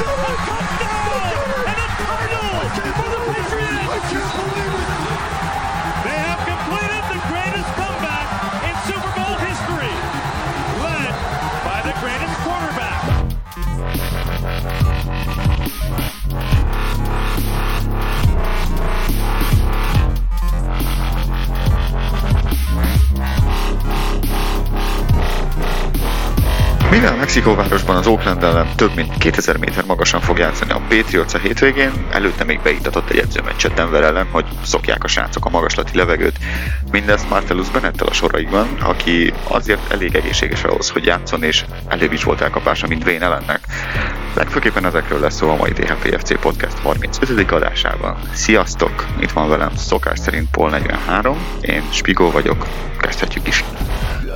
Mivel Mexikóvárosban az Oakland ellen több mint 2000 méter magasan fog játszani a Patriots a hétvégén, előtte még beítatott egy edzőmeccset Denver ellen, hogy szokják a srácok a magaslati levegőt. Mindezt Martellus Bennettel a soraikban, aki azért elég egészséges ahhoz, hogy játszon, és előbb is volt elkapása, mint Wayne ellennek. Legfőképpen ezekről lesz szó a mai THPFC Podcast 35. adásában. Sziasztok! Itt van velem szokás szerint Pol 43, én Spigó vagyok, kezdhetjük is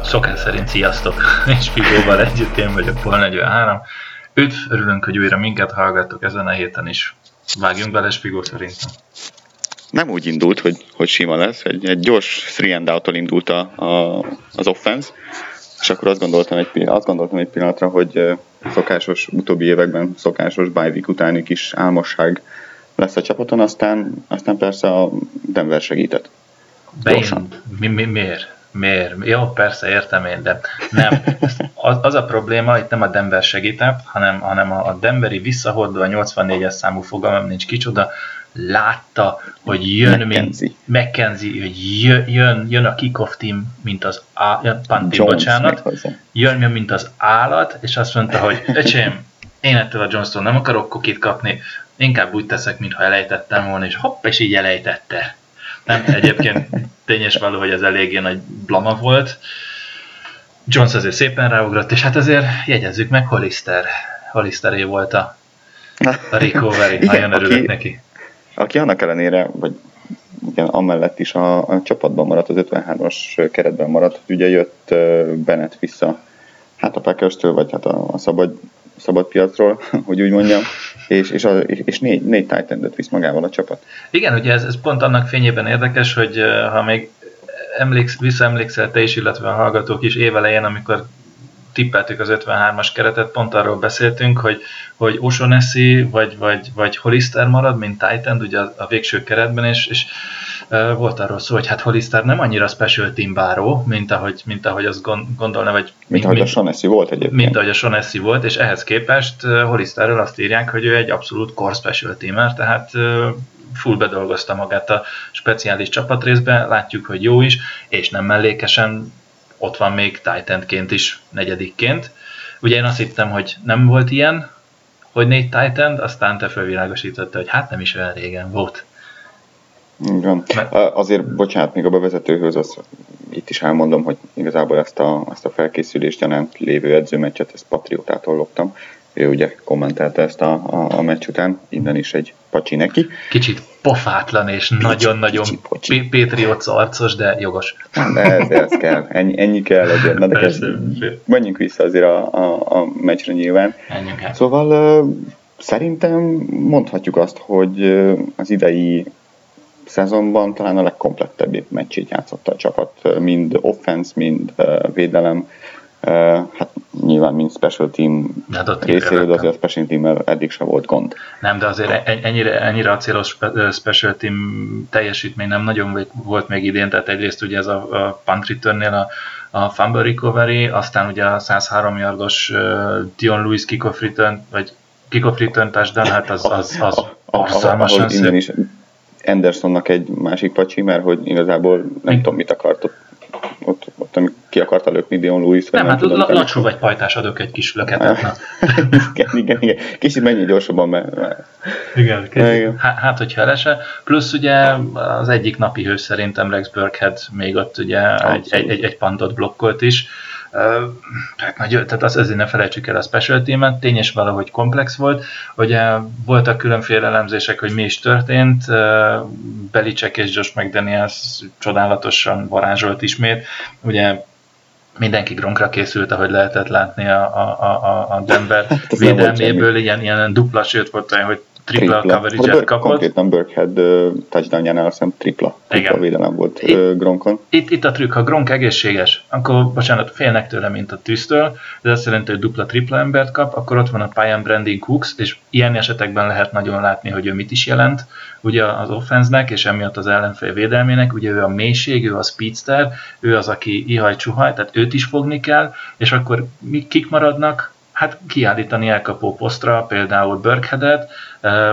szokás szerint sziasztok, és Figóval együtt én vagyok, Pol 43. Üdv, örülünk, hogy újra minket hallgattok ezen a héten is. Vágjunk bele Spigó szerintem. Nem úgy indult, hogy, hogy sima lesz, egy, egy gyors three and out indult a, a, az offense, és akkor azt gondoltam egy, azt gondoltam egy pillanatra, hogy szokásos, utóbbi években szokásos bye utáni kis álmosság lesz a csapaton, aztán, aztán persze a Denver segített. Mi, mi, miért? Miért? Jó, persze, értem én, de nem. Az, az a probléma, itt nem a Denver segített, hanem, hanem a Denveri visszahordó, a 84-es számú fogalmam nincs kicsoda, látta, hogy jön, McKenzie. mint McKenzie, hogy jön, jön, a kickoff team, mint az á, Panti, bocsánat, jön, mint az állat, és azt mondta, hogy öcsém, én ettől a Johnston nem akarok kokit kapni, inkább úgy teszek, mintha elejtettem volna, és hopp, és így elejtette. Nem, egyébként tényes való, hogy ez eléggé nagy blama volt. Jones azért szépen ráugrott, és hát azért jegyezzük meg, Hollister. Hollisteré volt a, a recovery, Igen, nagyon örülök aki, neki. Aki annak ellenére, vagy igen, amellett is a, a csapatban maradt, az 53-as keretben maradt, ugye jött Bennett vissza, hát a packers vagy hát a, a szabad szabad piacról, hogy úgy mondjam, és, és, a, és négy, négy titan visz magával a csapat. Igen, ugye ez, ez pont annak fényében érdekes, hogy ha még emléksz, visszaemlékszel te is, illetve a hallgatók is évelején, amikor tippeltük az 53-as keretet, pont arról beszéltünk, hogy, hogy O'Shaughnessy vagy, vagy, vagy Hollister marad, mint Titan, ugye a, a végső keretben, és, és volt arról szó, hogy hát Hollister nem annyira special team báró, mint ahogy, mint ahogy azt gondolna, vagy... Mint, mint ahogy a Shaughnessy volt egyébként. Mint ahogy a Shaughnessy volt, és ehhez képest Hollisterről azt írják, hogy ő egy abszolút core special teamer, tehát full bedolgozta magát a speciális csapatrészbe, látjuk, hogy jó is, és nem mellékesen ott van még Titanként is negyedikként. Ugye én azt hittem, hogy nem volt ilyen, hogy négy Titan, aztán te felvilágosította, hogy hát nem is olyan régen volt. Igen. Azért, bocsánat, még a bevezetőhöz, az, itt is elmondom, hogy igazából ezt a, ezt a felkészülést gyanánt lévő edzőmeccset, ezt Patriotától loptam. Ő ugye kommentelte ezt a, a, a meccs után, innen is egy pacsi neki. Kicsit pofátlan és nagyon-nagyon Patriots arcos, de jogos. De ez, ez kell, ennyi, ennyi kell azért. Na de kezd, menjünk vissza azért a, a, a meccsre nyilván. Szóval szerintem mondhatjuk azt, hogy az idei szezonban talán a legkomplettebb meccsét játszotta a csapat, mind offense, mind védelem, hát nyilván mind special team hát részéről, de azért a special team eddig se volt gond. Nem, de azért ennyire, ennyire a célos special team teljesítmény nem nagyon volt még idén, tehát egyrészt ugye ez a, a punt return a, a fumble recovery, aztán ugye a 103 yardos Dion Lewis kickoff return, vagy kickoff return touchdown, hát az, az, az, az borzalmasan szép. Is Andersonnak egy másik pacsi, mert hogy igazából nem tudom, mit akart ott, ott, ott ami ki akarta lökni Dion Lewis. Nem, nem hát tudom, lacsú vagy pajtás adok egy kis löketet. igen, igen, igen. Kicsit mennyi gyorsabban, mert... Igen, igen. Hát, hát, hogyha elese. Plusz ugye az egyik napi hő szerintem Rex Burkhead még ott ugye egy, egy, egy, egy pantot blokkolt is tehát, nagy, tehát az, azért ne felejtsük el a special team tényes valahogy komplex volt. Ugye voltak különféle elemzések, hogy mi is történt, Belicek és Josh McDaniels csodálatosan varázsolt ismét. Ugye mindenki gronkra készült, ahogy lehetett látni a, a, a, a Denver hát, védelméből, ilyen, ilyen dupla sőt volt olyan, hogy tripla, tripla. coverage-et kapott. Konkrétan Burkhead uh, touchdownjánál azt hiszem tripla, tripla Igen. védelem volt itt, Gronkon. Itt, itt a trükk, ha Gronk egészséges, akkor bocsánat, félnek tőle, mint a tűztől, de azt jelenti, hogy dupla-tripla embert kap, akkor ott van a pályán Brandon Cooks, és ilyen esetekben lehet nagyon látni, hogy ő mit is jelent ugye az offenznek, és emiatt az ellenfél védelmének, ugye ő a mélység, ő a speedster, ő az, aki ihaj-csuhaj, tehát őt is fogni kell, és akkor mi, kik maradnak? Hát kiállítani elkapó posztra, például Burkheadet,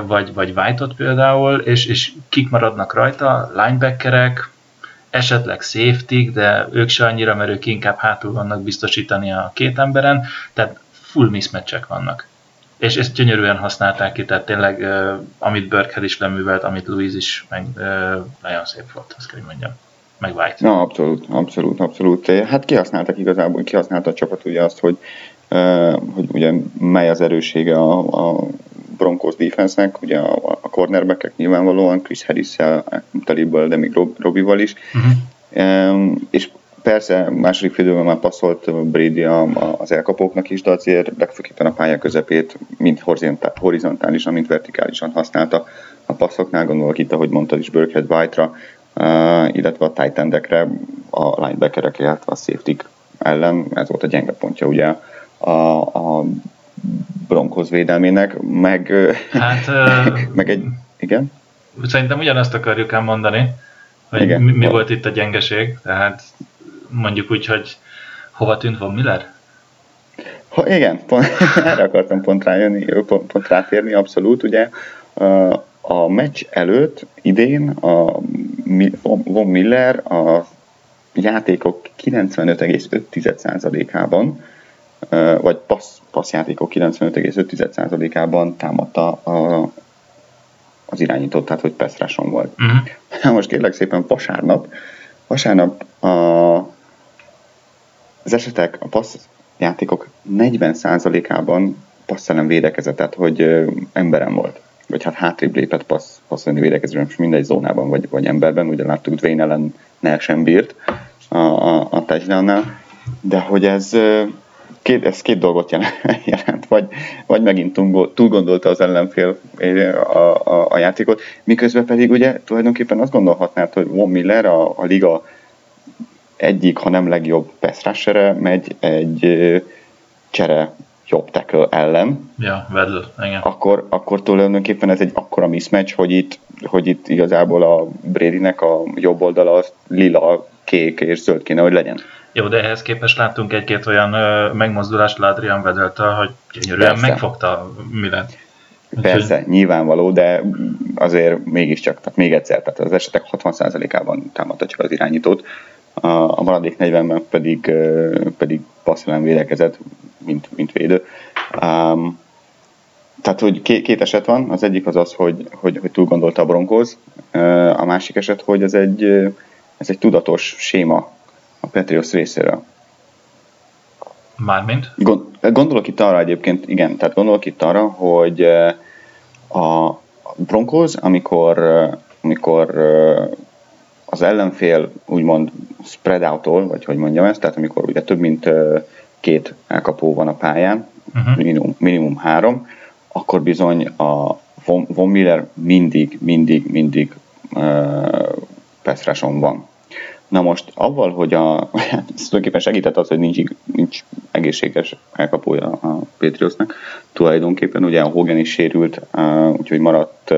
vagy, vagy White-ot például, és, és kik maradnak rajta? Linebackerek, esetleg safety de ők se annyira, mert ők inkább hátul vannak biztosítani a két emberen, tehát full mismatchek vannak. És ezt gyönyörűen használták ki, tehát tényleg, amit Burkhead is leművelt, amit Louise is, meg nagyon szép volt, azt kell, hogy mondjam. Meg White. Na, abszolút, abszolút, abszolút. Hát kihasználtak igazából, kihasználta a csapat ugye azt, hogy, hogy ugye mely az erősége a, a Broncos defense-nek, ugye a, a cornerbackek nyilvánvalóan, Chris Harris-szel, Talibból, de még Rob, Robbie-val is. Uh-huh. És persze második félidőben már passzolt Brady a, a, az elkapóknak is, de azért legfőképpen a pálya közepét mind horizontálisan, mind vertikálisan használta a passzoknál, gondolok itt, ahogy mondtad is, Burkhead White-ra, uh, illetve a tight endekre, a linebackerek, illetve a safety ellen, ez volt a gyenge pontja ugye a, a Broncos védelmének, meg, hát, meg egy, igen? Szerintem ugyanazt akarjuk elmondani, hogy igen, mi, mi volt itt a gyengeség, tehát mondjuk úgy, hogy hova tűnt Von Miller? Ha, igen, pont, erre akartam pont rájönni, pont, pont rátérni, abszolút, ugye a meccs előtt idén a Von Miller a játékok 95,5%-ában vagy passz, passzjátékok 95,5%-ában támadta a, az irányítót, tehát hogy pass volt. Uh-huh. Most kérlek szépen vasárnap, vasárnap a, az esetek, a passz játékok 40%-ában passz ellen védekezett, tehát hogy emberem volt. Vagy hát hátrébb lépett passz, passz elleni védekezésben, most mindegy zónában vagy, vagy emberben, ugye láttuk Dwayne ellen sem bírt a, a, a de hogy ez két, ez két dolgot jelent, vagy, vagy megint túl gondolta az ellenfél a, a, a játékot, miközben pedig ugye tulajdonképpen azt gondolhatnád, hogy Von Miller a, a liga egyik, ha nem legjobb pass megy egy csere jobb tackle ellen, ja, vedlő, igen. Akkor, akkor tulajdonképpen ez egy akkora mismatch, hogy itt, hogy itt igazából a Bradynek a jobb oldala az lila, kék és zöld kéne, hogy legyen. Jó, de ehhez képest láttunk egy-két olyan ö, megmozdulást Ladrian Vedeltől, hogy gyönyörűen Persze. megfogta Milet. Persze, Úgyhogy... nyilvánvaló, de azért mégiscsak, tehát még egyszer, tehát az esetek 60%-ában támadta csak az irányítót, a, a maradék 40-ben pedig, pedig passzelen védekezett, mint, mint védő. Um, tehát, hogy két, két eset van, az egyik az az, hogy, hogy, hogy túl gondolta a Broncos, a másik eset, hogy ez egy, ez egy tudatos séma a Patriots részéről. Mármint? Gondolok itt arra egyébként, igen, tehát gondolok itt arra, hogy eh, a Broncos, amikor, eh, amikor eh, az ellenfél úgymond spread out vagy hogy mondjam ezt, tehát amikor ugye több mint két elkapó van a pályán, uh-huh. minimum, minimum három, akkor bizony a Von, Von Miller mindig, mindig, mindig uh, pass van. Na most avval, hogy a, hát ez tulajdonképpen segített az, hogy nincs, nincs egészséges elkapója a Patriotsnak. Tulajdonképpen ugye a Hogan is sérült, úgyhogy maradt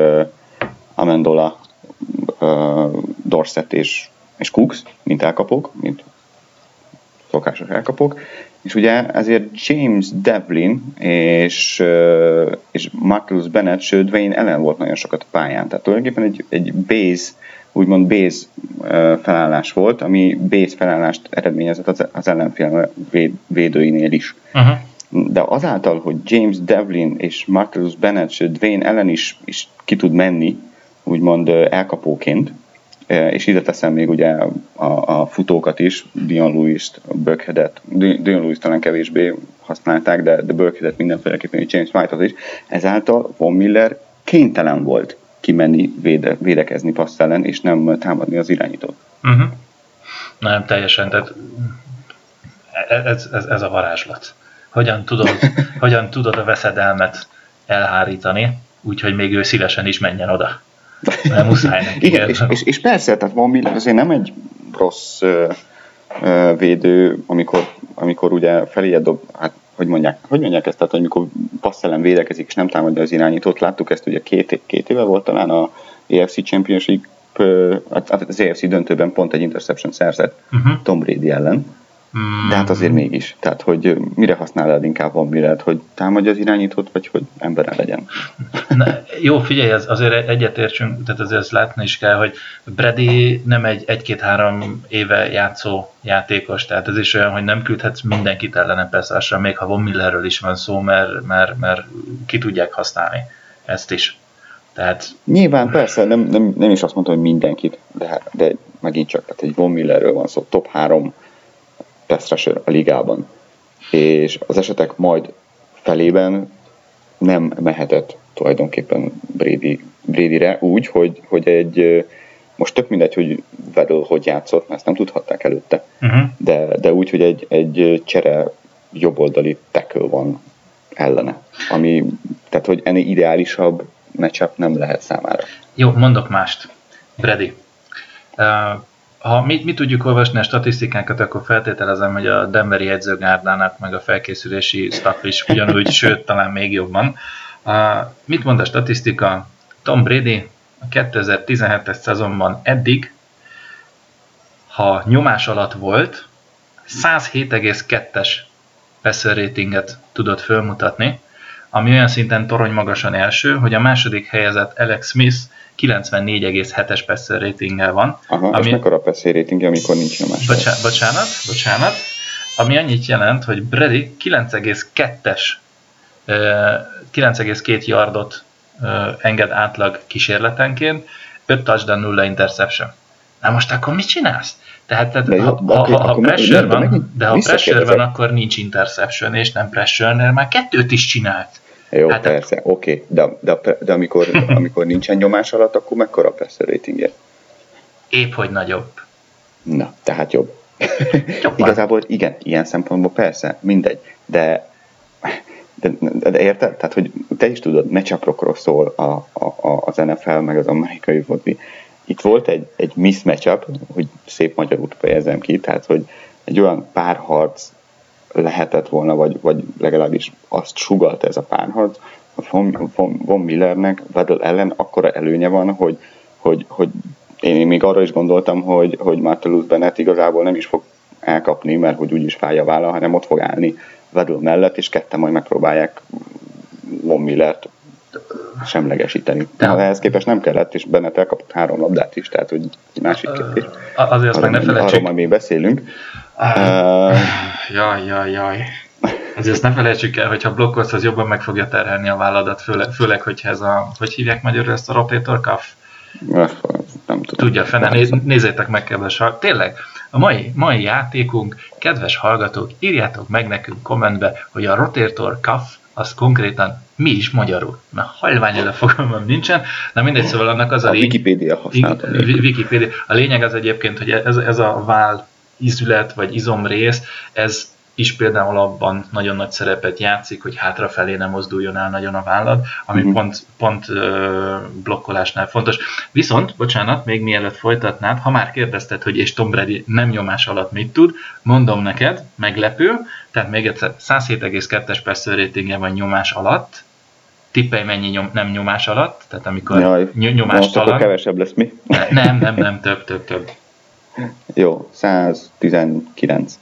Amendola, Dorset és, és Cooks, mint elkapók, mint szokásos elkapók, és ugye ezért James Devlin és, és Marcus Bennett, sőt Dwayne ellen volt nagyon sokat a pályán. Tehát tulajdonképpen egy, egy base úgymond base felállás volt, ami base felállást eredményezett az, az ellenfél véd, védőinél is. Uh-huh. De azáltal, hogy James Devlin és Marcus Bennett, sőt Dwayne ellen is, is ki tud menni, úgymond elkapóként, és ide teszem még ugye a, a futókat is, Dion Lewis-t, Burkheadet, Dion Lewis talán kevésbé használták, de, de Burkheadet mindenféleképpen, James White-ot is, ezáltal Von Miller kénytelen volt kimenni, véde, védekezni passz ellen, és nem támadni az irányítót. Uh-huh. Nem, teljesen, tehát ez, ez, ez a varázslat. Hogyan tudod, hogyan tudod a veszedelmet elhárítani, úgyhogy még ő szívesen is menjen oda. Nem muszáj neki. Igen, és, és, és, persze, tehát Von Miller azért nem egy rossz ö, ö, védő, amikor, amikor ugye felé dob, hát hogy mondják, hogy mondják ezt, tehát amikor passz ellen védekezik és nem támadja az irányítót, láttuk ezt ugye két, két éve volt talán a AFC Championship, hát az AFC döntőben pont egy interception szerzett uh-huh. Tom Brady ellen, Mm. De hát azért mégis. Tehát, hogy mire használod inkább van mire, hogy támadja az irányítót, vagy hogy embere legyen. Na, jó, figyelj, az, azért egyetértsünk, tehát azért ezt látni is kell, hogy Brady nem egy egy-két-három éve játszó játékos, tehát ez is olyan, hogy nem küldhetsz mindenkit ellene persze, még ha von Millerről is van szó, mert, mert, mert ki tudják használni ezt is. Tehát... Nyilván persze, nem, nem, nem is azt mondtam, hogy mindenkit, de, de megint csak, tehát egy Von Millerről van szó, top 3 pass a ligában. És az esetek majd felében nem mehetett tulajdonképpen Brady, Brady-re úgy, hogy, hogy egy most tök mindegy, hogy Vedel hogy játszott, mert ezt nem tudhatták előtte, uh-huh. de, de úgy, hogy egy, egy csere jobboldali tackle van ellene, ami, tehát hogy ennél ideálisabb matchup nem lehet számára. Jó, mondok mást. Brady. Uh, ha mi, mi tudjuk olvasni a statisztikákat, akkor feltételezem, hogy a Denveri edzőgárdának, meg a felkészülési staff is ugyanúgy, sőt, talán még jobban. Uh, mit mond a statisztika? Tom Brady a 2017-es szezonban eddig, ha nyomás alatt volt, 107,2-es passer ratinget tudott fölmutatni, ami olyan szinten torony magasan első, hogy a második helyezett Alex Smith 94,7-es passer ratinggel van. Aha, ami... és mekkora passer ratingje, amikor nincs nyomás? Bocsánat, bocsánat, bocsánat. Ami annyit jelent, hogy Brady 9,2-es 9,2 yardot enged átlag kísérletenként, 5 touchdown, 0 interception. Na most akkor mit csinálsz? Tehát, tehát de jó, ha, ha, ha, ha pressure van, de ha pressure van, akkor nincs interception, és nem pressure, mert már kettőt is csinált. Jó, hát persze, oké, okay. de, de, de amikor, amikor nincsen nyomás alatt, akkor mekkora a passer ratingje? Épp, hogy nagyobb. Na, tehát jobb. Igazából igen, ilyen szempontból persze, mindegy, de, de, de, de érted? Tehát, hogy te is tudod, matchupokról szól a, a, a, az NFL, meg az amerikai foci. Itt volt egy, egy mismatchup, hogy szép magyarul fejezem ki, tehát, hogy egy olyan párharc lehetett volna, vagy, vagy legalábbis azt sugalta ez a párharc, von, von, von Millernek Vedel ellen akkora előnye van, hogy, hogy, hogy én még arra is gondoltam, hogy, hogy Martellus Bennett igazából nem is fog elkapni, mert hogy úgyis fáj a válla, hanem ott fog állni Vedel mellett, és ketten majd megpróbálják Von Millert semlegesíteni. De ha ehhez képest nem kellett, és Bennett elkapott három labdát is, tehát hogy másik kérdés. Azért azt meg ne felejtsük. Arról még beszélünk. Uh, jaj, jaj, jaj. Ezért azt ne felejtsük el, hogyha blokkolsz, az jobban meg fogja terhelni a válladat, főleg, főleg hogyha ez a, hogy hívják magyarul ezt a rotator cuff? Nem tudom. Tudja, fene, néz, nézzétek meg, kedves. Tényleg, a mai, mai játékunk, kedves hallgatók, írjátok meg nekünk kommentbe, hogy a rotator cuff az konkrétan mi is magyarul. Mert halvány a fogalmam nincsen, de mindegy, szóval annak az a, a lény... Wikipedia használta. Wikipedia. A lényeg az egyébként, hogy ez, ez a vál izület vagy izomrész, ez is például abban nagyon nagy szerepet játszik, hogy hátrafelé nem mozduljon el nagyon a vállad, ami uh-huh. pont, pont ö, blokkolásnál fontos. Viszont, bocsánat, még mielőtt folytatnád, ha már kérdezted, hogy és Tom Brady nem nyomás alatt mit tud, mondom neked, meglepő, tehát még egyszer 107,2-es passer ratingje van nyomás alatt, tippelj mennyi nyom, nem nyomás alatt, tehát amikor Jaj, nyomás alatt. kevesebb lesz mi? Nem, nem, nem, több, több, több. Jó, 119.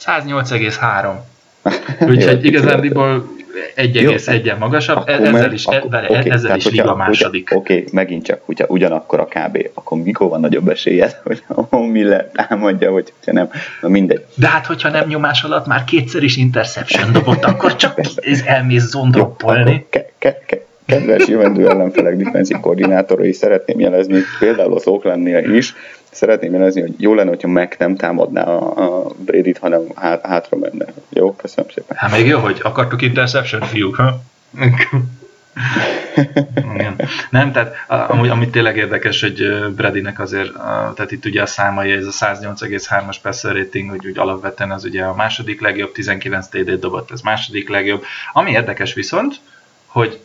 108,3. Úgyhogy igazándiból 1,1-en magasabb, ezzel meg, is, akkor, e, okay, ezzel is liga második. Oké, okay, megint csak, hogyha ugyanakkor a KB, akkor mikor van nagyobb esélye, hogy a Miller támadja, hogy nem, na mindegy. De hát, hogyha nem nyomás alatt már kétszer is interception dobott, akkor csak ez elmész zondroppolni. Ke, ke, ke, kedves jövendő ellenfelek defensív koordinátorai szeretném jelezni, például az Oaklandnél is, szeretném jelezni, hogy jó lenne, hogyha meg nem támadná a, a Brady-t, hanem hát, hátra menne. Jó, köszönöm szépen. Hát még jó, hogy akartuk interception fiúk, ha? Nem, tehát amúgy, amit tényleg érdekes, hogy Bradynek azért, tehát itt ugye a számai, ez a 108,3-as passer rating, hogy úgy alapvetően az ugye a második legjobb, 19 TD dobott, ez második legjobb. Ami érdekes viszont, hogy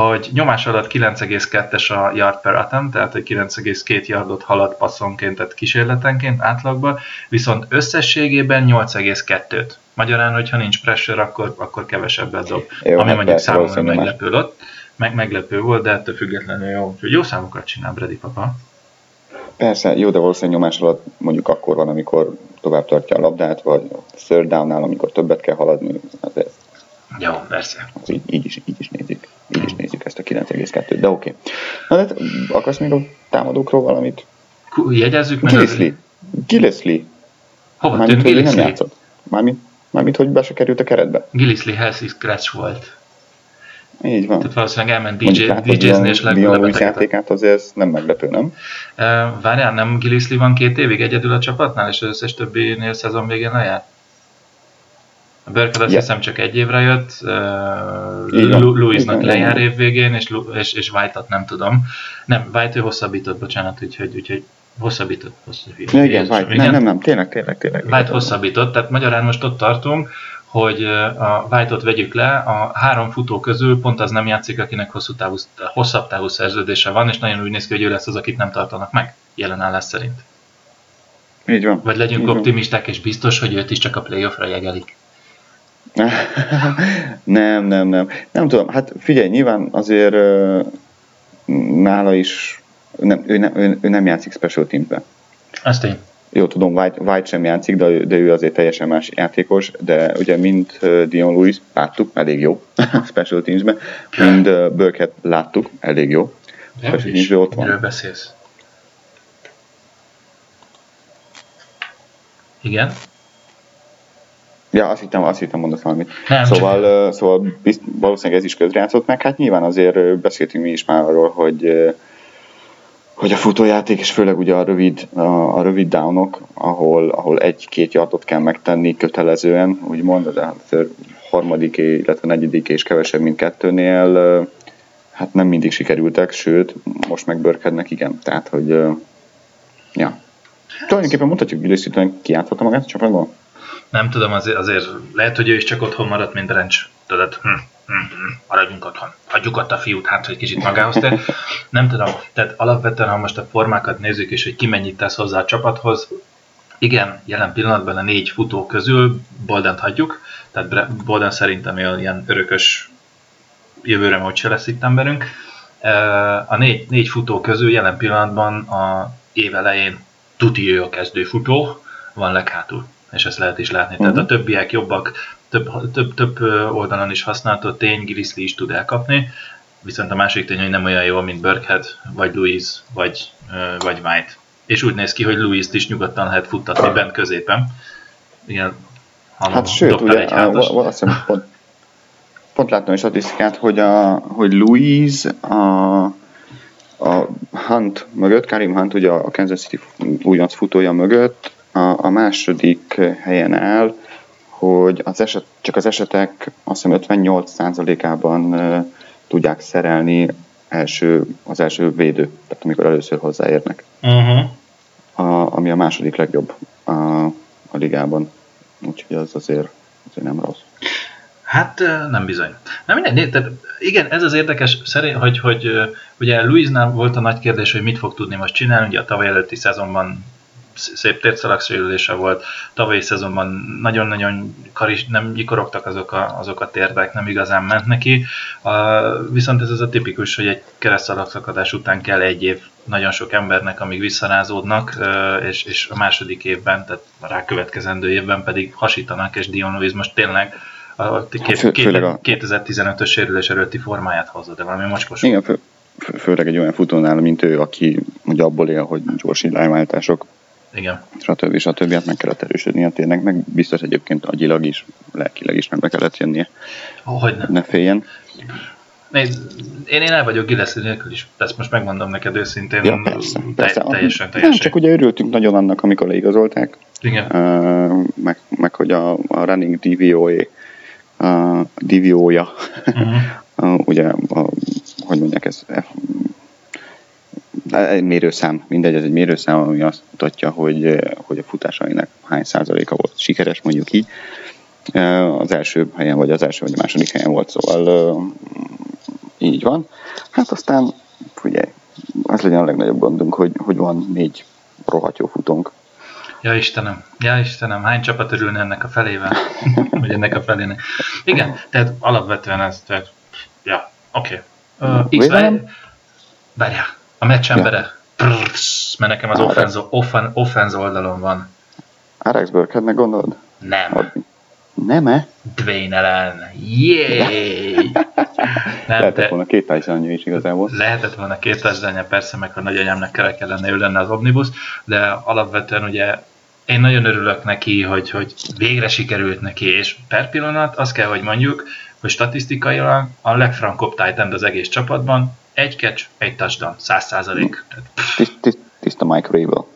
hogy nyomás alatt 9,2-es a yard per attempt, tehát hogy 9,2 yardot halad passzonként, tehát kísérletenként átlagban, viszont összességében 8,2-t. Magyarán, hogyha nincs pressure, akkor, akkor kevesebbet dob. Jó, ami hát mondjuk számomra meglepő ott, meg, meglepő volt, de ettől függetlenül jó. Úgyhogy jó számokat csinál Brady papa. Persze, jó, de valószínűleg nyomás alatt mondjuk akkor van, amikor tovább tartja a labdát, vagy third down amikor többet kell haladni. Ez. Jó, persze. Az így, így, is, így is nézik. Így is nézik ezt a 9,2-t, de oké. Okay. Na, de akarsz még a támadókról valamit? Jegyezzük meg. Gillisley. Az... Gillisley. Hova Mármint, tűnt Gillisley? Nem játszott. Mármint, mármint, hogy be se került a keretbe. Gillisley healthy scratch volt. Így van. Tehát valószínűleg elment DJ, DJ-zni és lebetegedett. játékát azért ez nem meglepő, nem? Várjál, nem Gillisley van két évig egyedül a csapatnál, és az összes többinél szezon végén lejár? A Burkett azt yeah. hiszem csak egy évre jött, uh, Louisnak lejár év végén, és, és, és White-ot nem tudom. Nem, White ő hosszabbított, bocsánat, úgyhogy, úgyhogy hosszabbított. hosszabbított ja, igen, White, igen, nem, nem, nem, tényleg, tényleg, tényleg. White hosszabbított, tehát magyarán most ott tartunk, hogy a White-ot vegyük le, a három futó közül pont az nem játszik, akinek hosszú távú, hosszabb távú szerződése van, és nagyon úgy néz ki, hogy ő lesz az, akit nem tartanak meg, jelen állás szerint. Így van. Vagy legyünk Így optimisták, van. és biztos, hogy őt is csak a playoffra jegelik. nem, nem, nem. Nem tudom, hát figyelj, nyilván azért nála is, nem, ő, nem, ő, ő nem játszik special teambe. Ezt én. Jó, tudom, White, White sem játszik, de, de ő azért teljesen más játékos, de ugye mint Dion Lewis láttuk, elég jó special teamsben, mind Burkett láttuk, elég jó. Special teamsben ott van. Miről beszélsz? Igen? Ja, azt hittem, azt hittem mondasz valamit. Nem, szóval, csak... szóval bizt, valószínűleg ez is közrejátszott meg. Hát nyilván azért beszéltünk mi is már arról, hogy hogy a futójáték, és főleg ugye a rövid, a, a rövid downok, ahol, ahol egy-két yardot kell megtenni kötelezően, úgymond, de hát harmadik, illetve negyedik és kevesebb, mint kettőnél, hát nem mindig sikerültek, sőt, most megbörkednek, igen. Tehát, hogy ja. Tulajdonképpen mutatjuk, hogy Gilles kiátszhatta magát a csapatban? Nem tudom, azért, azért lehet, hogy ő is csak otthon maradt, mint Rencs. Tudod, hm, hm, hm, maradjunk otthon. Hagyjuk ott a fiút, hát, hogy kicsit magához te. Nem tudom, tehát alapvetően, ha most a formákat nézzük, és hogy ki mennyit tesz hozzá a csapathoz, igen, jelen pillanatban a négy futó közül Boldent hagyjuk, tehát Bolden szerintem ilyen örökös jövőre majd se lesz itt emberünk. A négy, négy futó közül jelen pillanatban a év elején tuti ő a kezdőfutó, van leghátul és ezt lehet is látni. Uh-huh. Tehát a mhm. többiek jobbak, több, több, több oldalon is használható tény, Grizzly is tud elkapni, viszont a másik tény, hogy nem olyan jó, mint Burkhead, vagy Louis, vagy, vagy White. És úgy néz ki, hogy Louis-t is nyugodtan lehet futtatni bent középen. Igen, hát sőt, ugye, egy a, azt hiszem, pont, pont láttam a statisztikát, hogy, a, hogy Louis a, a Hunt mögött, Karim Hunt ugye a Kansas City újonc futója mögött a, a második helyen áll, hogy az eset, csak az esetek azt hiszem 58%-ában tudják szerelni első, az első védő, tehát amikor először hozzáérnek. Uh-huh. A, ami a második legjobb a, a ligában. Úgyhogy az azért, azért nem rossz. Hát nem bizony. Nem minden, tehát igen, ez az érdekes, szerint, hogy, hogy ugye Luisnál volt a nagy kérdés, hogy mit fog tudni most csinálni, ugye a tavaly előtti szezonban szép térszalagsérülése volt. Tavalyi szezonban nagyon-nagyon karis, nem nyikorogtak azok a, azok a térdek, nem igazán ment neki. Uh, viszont ez az a tipikus, hogy egy keresztszalagszakadás után kell egy év nagyon sok embernek, amíg visszarázódnak, uh, és, és a második évben, tehát a rákövetkezendő évben pedig hasítanak, és Dion Lewis most tényleg a két, Fő, két, a... 2015-ös sérülés előtti formáját hozza, de valami mocskos. Igen, fő, főleg egy olyan futónál, mint ő, aki ugye abból él, hogy gyors irányváltások igen. Stb. stb. Hát meg kellett erősödnie tényleg, meg biztos egyébként agyilag is, lelkileg is meg be kellett jönnie. Oh, hogy ne. ne féljen. Nézd, én, én el vagyok Gillespie nélkül is, ezt most megmondom neked őszintén. Ja, persze, persze. Te, teljesen, teljesen. Nem, csak ugye örültünk nagyon annak, amikor leigazolták. Igen. Uh, meg, meg, hogy a, a running DVO-ja, uh, DVO-ja uh-huh. uh, ugye, a, hogy mondják ez, egy mérőszám, mindegy, ez egy mérőszám, ami azt mutatja, hogy, hogy a futásainak hány százaléka volt sikeres, mondjuk így. Az első helyen, vagy az első, vagy a második helyen volt, szóval Így van. Hát aztán, ugye, az legyen a legnagyobb gondunk, hogy, hogy van négy rohadt jó futónk. Ja Istenem, ja Istenem, hány csapat örülne ennek a felével? Vagy ennek a felének. Igen, tehát alapvetően ez, tehát, ja, oké. Okay. Uh, X, várjál, a meccs embere, ja. Mert nekem az offenz, offen, offenz oldalon van. Alex Burkheadnek gondolod? Nem. Nem-e? Dwayne Ellen. Yay! Nem, lehetett volna két touchdownja is igazából. Lehetett volna két touchdownja, persze, meg a nagyanyámnak kerek lenne, ő lenne az Omnibus, de alapvetően ugye én nagyon örülök neki, hogy, hogy végre sikerült neki, és per pillanat azt kell, hogy mondjuk, hogy statisztikailag a legfrankobb Titan az egész csapatban, egy catch, egy touchdown, száz százalék. Tiszta Mike Rabel.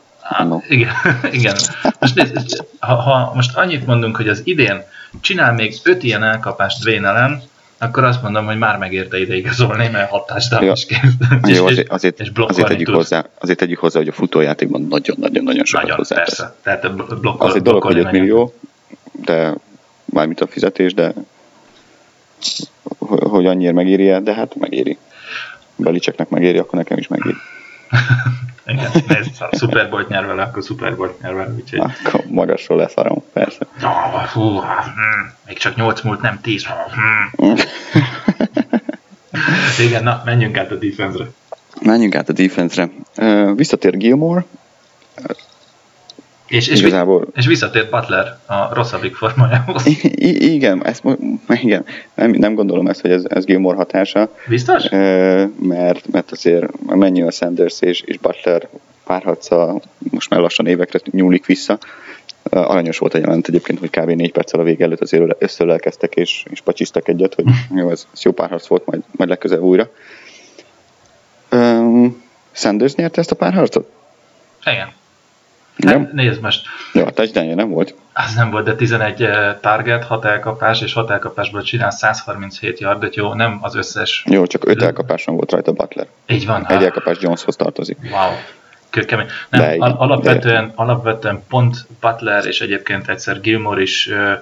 igen, igen. Most, nézd, ha, ha, most annyit mondunk, hogy az idén csinál még öt ilyen elkapást Dwayne Allen, akkor azt mondom, hogy már megérte ide igazolni, mert hatást is kész. Jó, azért, azért, és azért, tegyük hozzá, azért tegyük hozzá, hogy a futójátékban nagyon-nagyon-nagyon sokat nagyon, hozzá. Persze, tehát blokkol, Az egy dolog, hogy 5 millió, de mármint a fizetés, de hogy annyira megéri de hát megéri. Belicseknek megéri, akkor nekem is megéri. Igen, nézd, ha Super Bowl nyer vele, akkor Super Bowl nyer vele, úgyhogy... Akkor magasról leszarom, persze. Oh, hú, hm, még csak 8 múlt, nem 10. Hm. Igen, na, menjünk át a defense-re. Menjünk át a defense-re. Visszatér Gilmore, és, és, Igazából... és visszatért Butler a rosszabbik formájához. I- igen, ezt, igen. Nem, nem gondolom ezt, hogy ez, ez Gilmore hatása. Biztos? Mert, mert azért mennyi a Sanders és, és Butler párhatca most már lassan évekre nyúlik vissza. Aranyos volt a jelent egyébként, hogy kb. négy perccel a vége előtt azért összölelkeztek és, és pacsiztak egyet, hogy jó, ez, ez jó párharc volt, majd, majd legközelebb újra. Um, Sanders nyerte ezt a párharcot? Igen. Nem? Hát, nézd most. Jó, a touchdown nem volt. Az nem volt, de 11 eh, target, 6 elkapás, és 6 elkapásból csinál 137 yardot, jó, nem az összes. Jó, csak 5 elkapáson volt rajta Butler. Így van. Egy elkapás Joneshoz tartozik. Wow. Kőkemény. Nem, de, alapvetően, de... alapvetően pont Butler és egyébként egyszer Gilmore is Uh,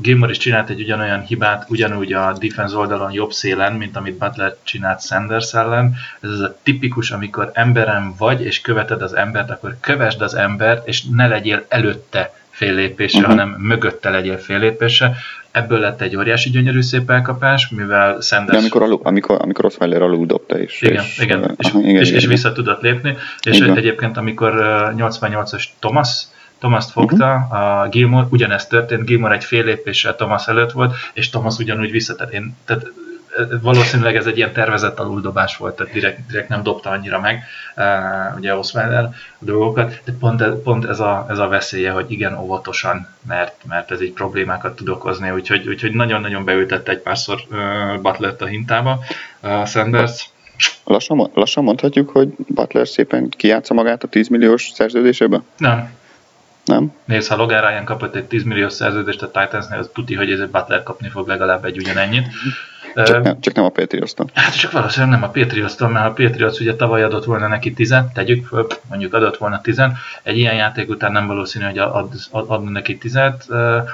Gilmore is csinált egy ugyanolyan hibát, ugyanúgy a defense oldalon jobb szélen, mint amit Butler csinált Sanders ellen. Ez az a tipikus, amikor emberem vagy, és követed az embert, akkor kövesd az embert, és ne legyél előtte fél lépésre, uh-huh. hanem mögötte legyél fél lépésre. Ebből lett egy óriási gyönyörű szép elkapás, mivel Sanders... De amikor, alu, amikor, amikor Osweiler alul dobta is. Igen, és, igen, és, igen, és, igen, és vissza tudott lépni. És igen. egyébként, amikor uh, 88-as Thomas Thomas-t fogta, a Gilmore, ugyanezt történt, Gilmore egy fél lépéssel Thomas előtt volt, és Thomas ugyanúgy visszatett. Én, tehát valószínűleg ez egy ilyen tervezett aluldobás volt, tehát direkt, direkt nem dobta annyira meg, uh, ugye Osweiler a dolgokat, de pont, pont ez, a, ez a veszélye, hogy igen, óvatosan, mert, mert ez így problémákat tud okozni, úgyhogy, úgyhogy nagyon-nagyon beültette egy párszor uh, Butler a hintába, uh, Sanders. Lassan, lassan mondhatjuk, hogy Butler szépen kijátsza magát a 10 milliós szerződésébe? Nem, nem? Nézd, ha Logan Ryan kapott egy 10 milliós szerződést a Titansnél, az tuti, hogy ez egy Butler kapni fog legalább egy ugyanennyit. Csak, uh, nem, csak nem a patriots Hát csak valószínűleg nem a patriots mert a Patriots ugye tavaly adott volna neki 10 tegyük föl, mondjuk adott volna 10 egy ilyen játék után nem valószínű, hogy ad, ad, adna neki 10 uh,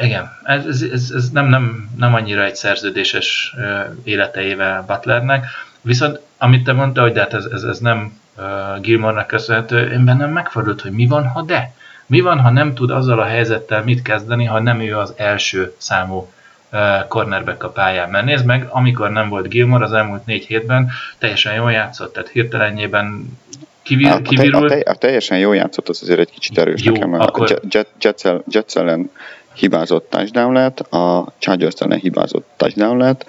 igen, ez, ez, ez, nem, nem, nem annyira egy szerződéses uh, életeivel Butlernek, viszont amit te mondtad, hogy de hát ez, ez, ez nem uh, Gilmore-nak köszönhető, én bennem megfordult, hogy mi van, ha de? Mi van, ha nem tud azzal a helyzettel mit kezdeni, ha nem ő az első számú uh, cornerback a pályán? Mert nézd meg, amikor nem volt Gilmore az elmúlt négy hétben, teljesen jól játszott, tehát hirtelenjében kivir, a, kivirult. A, te, a, teljesen jól játszott, az azért egy kicsit erős jó, nekem. Akkor... A Jet, Jets, Jets ellen hibázott touchdown lett, a Chargers ellen hibázott touchdown lett.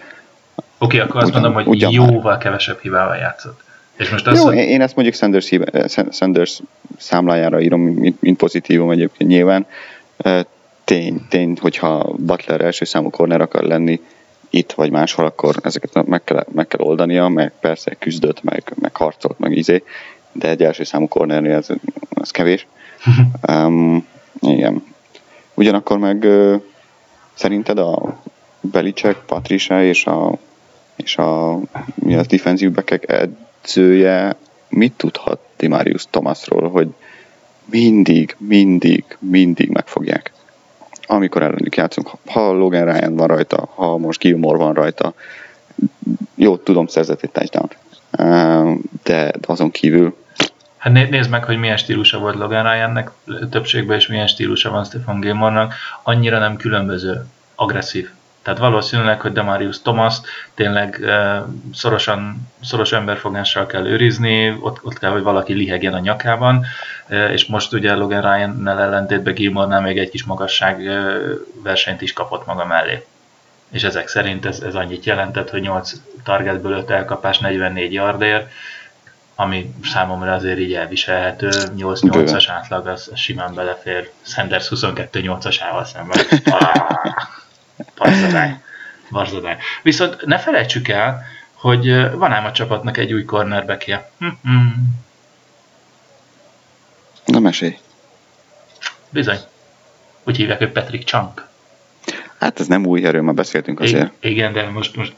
Oké, okay, akkor azt mondom, hogy jóval már. kevesebb hibával játszott. És most az, Jó, hogy... én ezt mondjuk Sanders, Sanders számlájára írom, mint, mint pozitívum egyébként nyilván. Tény, tény, hogyha Butler első számú corner akar lenni itt vagy máshol, akkor ezeket meg kell, meg kell oldania, meg persze küzdött, meg, meg harcolt, meg izé, de egy első számú cornernél ez, ez kevés. um, igen. Ugyanakkor meg szerinted a Belicek, Patricia és a és a mi az defensív backek edzője mit tudhat Dimarius Thomasról, hogy mindig, mindig, mindig megfogják. Amikor ellenük játszunk, ha Logan Ryan van rajta, ha most Gilmore van rajta, jó, tudom, szerzett egy touchdown de, de azon kívül Hát nézd meg, hogy milyen stílusa volt Logan Ryannek többségben, és milyen stílusa van Stephen Gilmornak. Annyira nem különböző, agresszív. Tehát valószínűleg, hogy Demarius Thomas tényleg szorosan, szoros emberfogással kell őrizni, ott, ott kell, hogy valaki lihegjen a nyakában, és most ugye Logan Ryan-nel ellentétben Gilmornál még egy kis magasság versenyt is kapott maga mellé. És ezek szerint ez, ez annyit jelentett, hogy 8 targetből 5 elkapás 44 yardért, ami számomra azért így elviselhető, 8-8-as átlag, az simán belefér Sanders 22-8-asával szemben. Barzadály. Barzadály. Viszont ne felejtsük el, hogy van ám a csapatnak egy új cornerbackje. Na mesélj. Bizony. Úgy hívják, hogy Patrick Chunk. Hát ez nem új, erről már beszéltünk azért. Igen, de most, most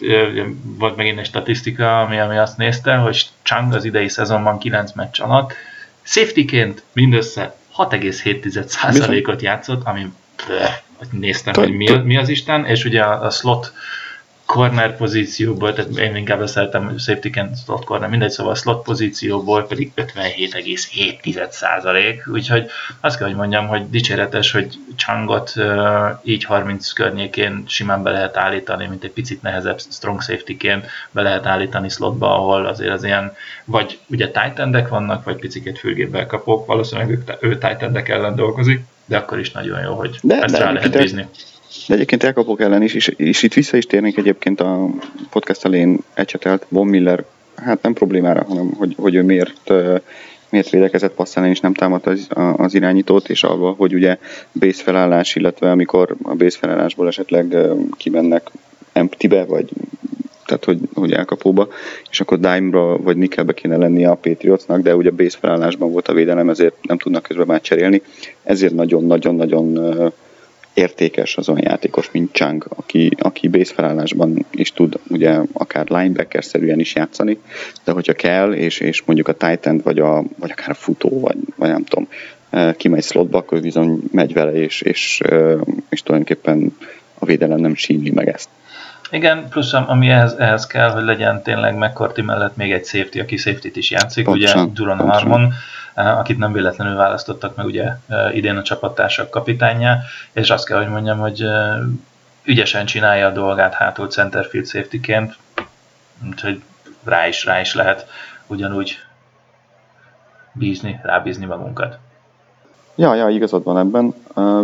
volt megint egy statisztika, ami, ami azt nézte, hogy Chang az idei szezonban 9 meccs alatt safetyként mindössze 6,7%-ot játszott, ami néztem, hogy mi, mi az Isten, és ugye a, a slot corner pozícióból, tehát én inkább szeretem safety slot corner, mindegy, szóval a slot pozícióból pedig 57,7 százalék, úgyhogy azt kell, hogy mondjam, hogy dicséretes, hogy Changot így 30 környékén simán be lehet állítani, mint egy picit nehezebb strong safety-ként be lehet állítani slotba, ahol azért az ilyen, vagy ugye tight vannak, vagy picit fülgébbel kapok, valószínűleg ő, ő tight ellen dolgozik, de akkor is nagyon jó, hogy de, ezt de rá lehet bízni. De egyébként elkapok ellen is, és, és itt vissza is térnék egyébként a podcast elén ecsetelt Von Miller, hát nem problémára, hanem hogy, hogy ő miért, miért védekezett passzálni és nem támadt az, az irányítót, és abban, hogy ugye base felállás, illetve amikor a base felállásból esetleg kimennek empty-be, vagy tehát hogy, hogy elkapóba, és akkor dime-ra vagy nickelbe kéne lenni a Patriotsnak, de ugye base felállásban volt a védelem, ezért nem tudnak közben már cserélni, ezért nagyon-nagyon-nagyon értékes az olyan játékos, mint Chang, aki, aki base felállásban is tud ugye akár linebacker-szerűen is játszani, de hogyha kell, és, és mondjuk a titan vagy, a, vagy akár a futó, vagy, vagy nem tudom, eh, kimegy slotba, akkor bizony megy vele, és, és, eh, és tulajdonképpen a védelem nem sínli meg ezt. Igen, plusz ami ehhez, ehhez kell, hogy legyen tényleg McCarthy mellett még egy safety, aki safety-t is játszik, pontosan, ugye Duran Harmon, akit nem véletlenül választottak meg ugye eh, idén a csapattársak kapitányá, és azt kell, hogy mondjam, hogy eh, ügyesen csinálja a dolgát hátul centerfield safety-ként, úgyhogy rá is, rá is lehet ugyanúgy bízni, rábízni magunkat. Ja, ja, igazad van ebben,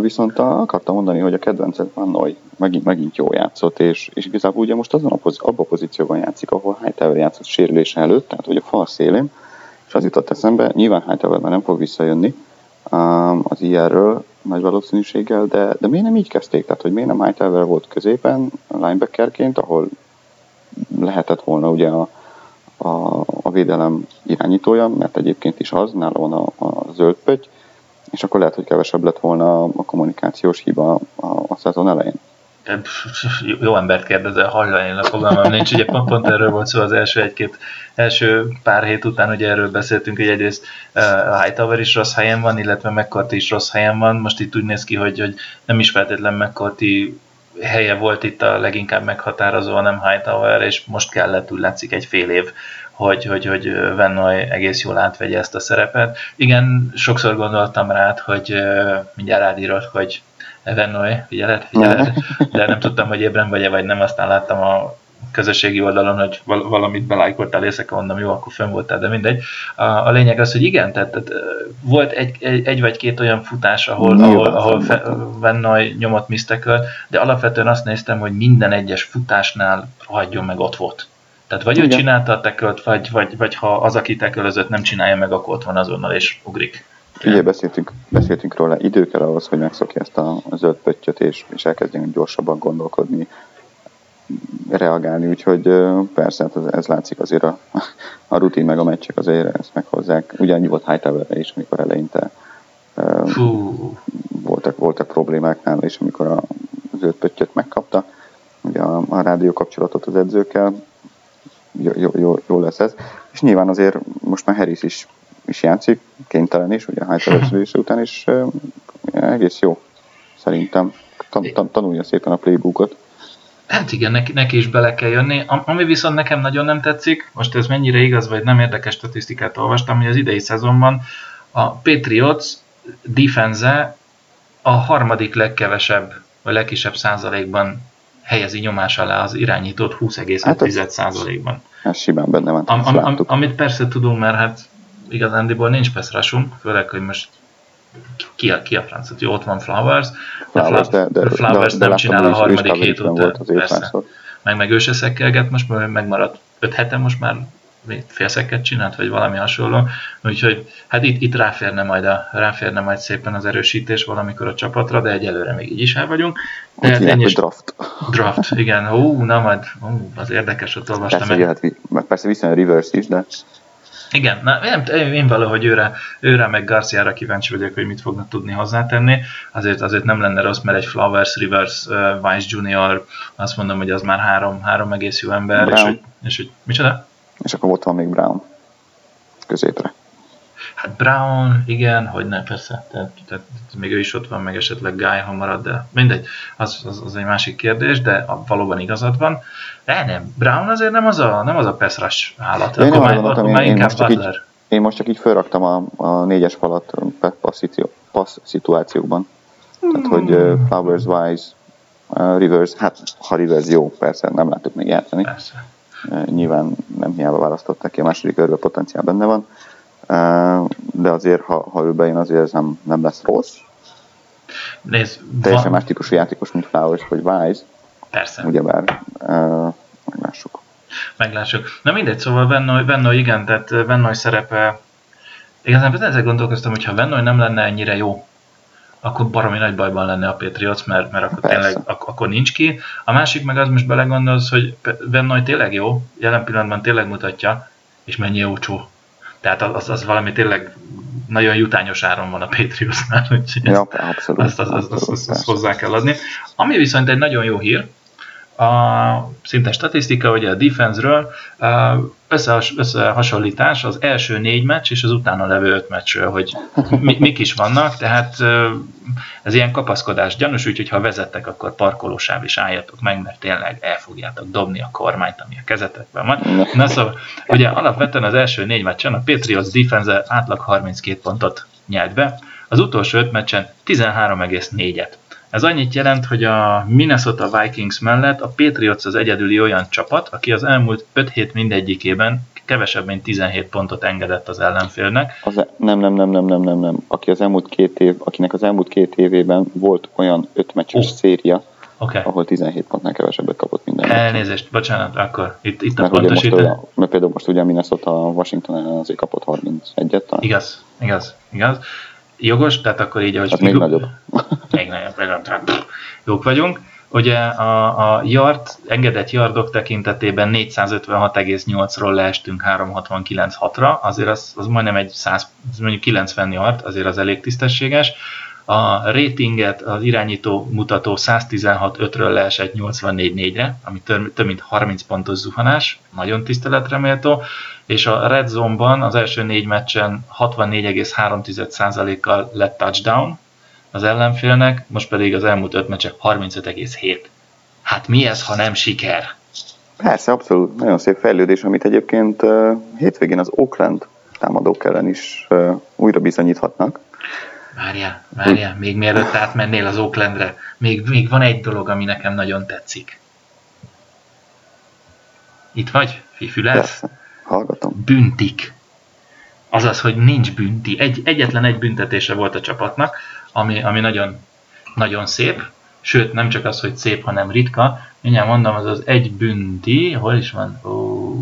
viszont akartam mondani, hogy a kedvenced Van Noy megint, megint jó játszott, és, és igazából ugye most azon a poz, abban a pozícióban játszik, ahol Hightower játszott sérülése előtt, tehát hogy a fal szélén, az jutott eszembe, nyilván Hightower már nem fog visszajönni um, az IR-ről nagy valószínűséggel, de, de miért nem így kezdték? Tehát, hogy miért nem Hightower volt középen linebackerként, ahol lehetett volna ugye a, a, a védelem irányítója, mert egyébként is az, nála van a, a zöld pötty, és akkor lehet, hogy kevesebb lett volna a kommunikációs hiba a, a szezon elején jó embert kérdezel, hajla én a fogalmam nincs, ugye pont, pont erről volt szó az első egy-két, első pár hét után, ugye erről beszéltünk, hogy egyrészt a Hightower is rossz helyen van, illetve McCarthy is rossz helyen van, most itt úgy néz ki, hogy, hogy nem is feltétlen McCarthy helye volt itt a leginkább meghatározó, nem Hightower, és most kellett úgy látszik egy fél év, hogy, hogy, hogy Vennoy egész jól átvegye ezt a szerepet. Igen, sokszor gondoltam rá, hogy mindjárt rádírod, hogy Evennoy, figyeled, figyeled, de nem tudtam, hogy ébren vagy-e, vagy nem, aztán láttam a közösségi oldalon, hogy valamit belájkoltál, éjszaka mondom, jó, akkor fönn voltál, de mindegy. A, a lényeg az, hogy igen, tehát, tehát volt egy, egy, egy vagy két olyan futás, ahol, ahol, ahol Vennoy nyomott miszteköl, de alapvetően azt néztem, hogy minden egyes futásnál hagyjon meg ott volt. Tehát vagy igen. ő csinálta a tekölt, vagy, vagy, vagy ha az, aki tekölözött, nem csinálja meg, akkor ott van azonnal és ugrik. Ugye beszéltünk, beszéltünk róla, idő kell ahhoz, hogy megszokja ezt a zöld pöttyöt, és, és elkezdjen gyorsabban gondolkodni, reagálni, úgyhogy persze, hát ez, ez látszik azért a, a rutin meg a meccsek azért ezt meghozzák. Ugyanúgy volt hightower is, amikor eleinte voltak, voltak problémák nála, és amikor a zöld pöttyöt megkapta, ugye a, a rádió kapcsolatot az edzőkkel, jó, jó, jó lesz ez. És nyilván azért most már Harris is is játszik, kénytelen is, ugye Hightower után is egész jó, szerintem. Tan, tan, tanulja szépen a playbookot. Hát igen, neki, neki is bele kell jönni. Ami viszont nekem nagyon nem tetszik, most ez mennyire igaz, vagy nem érdekes statisztikát olvastam, hogy az idei szezonban a Patriots defense a harmadik legkevesebb, vagy legkisebb százalékban helyezi nyomás alá az irányítót 20,5 hát százalékban. Ez simán benne van. Am, am, am, amit persze tudunk, mert hát igazándiból nincs peszrasunk, főleg, hogy most ki a, ki a franc, hogy ott van Flowers, de, Flowers, de, de, Flowers de, de nem csinál a harmadik hét után, persze. Meg meg ő se szekkelget, most megmaradt 5 hete most már félszeket csinált, vagy valami hasonló. Úgyhogy hát itt, itt ráférne, majd a, ráférne majd szépen az erősítés valamikor a csapatra, de egyelőre még így is el vagyunk. De hát ennyi draft. Draft, igen. Hú, na majd, hú, az érdekes, ott olvastam. Persze, jöhet, persze viszont a reverse is, de igen, na, nem, én valahogy őre, őre meg Garciára kíváncsi vagyok, hogy mit fognak tudni hozzátenni. Azért, azért nem lenne rossz, mert egy Flowers, Rivers, uh, Vice Junior, azt mondom, hogy az már három, három egész jó ember, Brown. és hogy, és hogy micsoda? És akkor ott van még Brown középre. Hát Brown, igen, hogy ne, persze, tehát, tehát még ő is ott van, meg esetleg Guy, ha marad, de mindegy, az, az, az egy másik kérdés, de valóban igazad van. De nem, Brown azért nem az a, nem az a peszras állat, én akkor, már, akkor én, már én, inkább most Butler. Így, én most csak így felraktam a, a négyes falat passz szituációkban. Tehát, hogy uh, Flowers, Wise, uh, Rivers, hát ha Rivers jó, persze, nem láttuk még játszani. Persze. Uh, nyilván nem hiába választották ki, a második körben potenciál benne van. De azért, ha, ha ő bejön, azért ez nem, nem lesz rossz. Nézd, Teljesen van... más típusú játékos, mint Flowers vagy Wise. Persze. Ugyebár uh, meglássuk. Meglássuk. Na mindegy, szóval Vennoy, Vennoy igen, tehát Vennoy szerepe Igazán ezzel gondolkoztam, hogy ha Vennoy nem lenne ennyire jó, akkor baromi nagy bajban lenne a Patriots, mert, mert akkor Persze. tényleg ak- akkor nincs ki. A másik meg az most belegondolsz, hogy Vennoy tényleg jó, jelen pillanatban tényleg mutatja, és mennyi jó csó. Tehát az, az valami tényleg nagyon jutányos áron van a Patriotsnál, úgyhogy ja, abszolút, azt, azt, azt, azt, azt, azt hozzá kell adni. Ami viszont egy nagyon jó hír, a szinte statisztika, ugye a defense-ről, összehas, összehasonlítás az első négy meccs és az utána levő öt meccsről, hogy mi, mik is vannak, tehát ez ilyen kapaszkodás gyanús, úgyhogy ha vezettek, akkor parkolósáv is álljatok meg, mert tényleg el fogjátok dobni a kormányt, ami a kezetekben van. Na szóval, ugye alapvetően az első négy meccsen a Patriots defense átlag 32 pontot nyert be, az utolsó öt meccsen 13,4-et. Ez annyit jelent, hogy a Minnesota Vikings mellett a Patriots az egyedüli olyan csapat, aki az elmúlt 5 hét mindegyikében kevesebb, mint 17 pontot engedett az ellenfélnek. Az, e- nem, nem, nem, nem, nem, nem, nem. Aki az elmúlt két év, akinek az elmúlt két évében volt olyan 5 meccses oh. széria, okay. ahol 17 pontnál kevesebbet kapott minden. Elnézést, meccsen. bocsánat, akkor itt, itt mert a pontosítás. Mert például most ugye Minnesota Washington azért kapott 31-et talán. Igaz, igaz, igaz. Jogos, tehát akkor így, ahogy... Hát még nagyobb. Még tehát jók vagyunk. Ugye a, a yard, engedett yardok tekintetében 456,8-ról leestünk 369,6-ra, azért az, az majdnem egy 100, mondjuk 90 yard, azért az elég tisztességes. A ratinget az irányító mutató 116.5-ről leesett 84.4-re, ami több, több mint 30 pontos zuhanás, nagyon tiszteletre méltó és a Red Zone-ban az első négy meccsen 64,3%-kal lett touchdown az ellenfélnek, most pedig az elmúlt öt meccsek 35,7. Hát mi ez, ha nem siker? Persze, abszolút. Nagyon szép fejlődés, amit egyébként uh, hétvégén az Oakland támadók ellen is uh, újra bizonyíthatnak. Várjál, várjál, még mielőtt átmennél az Oaklandre, még, még van egy dolog, ami nekem nagyon tetszik. Itt vagy? Fifülesz? Hallgatom. Büntik. Azaz, hogy nincs bünti. Egy, egyetlen egy büntetése volt a csapatnak, ami, ami nagyon, nagyon szép. Sőt, nem csak az, hogy szép, hanem ritka. Mindjárt mondom, az az egy bünti. Hol is van? Ó,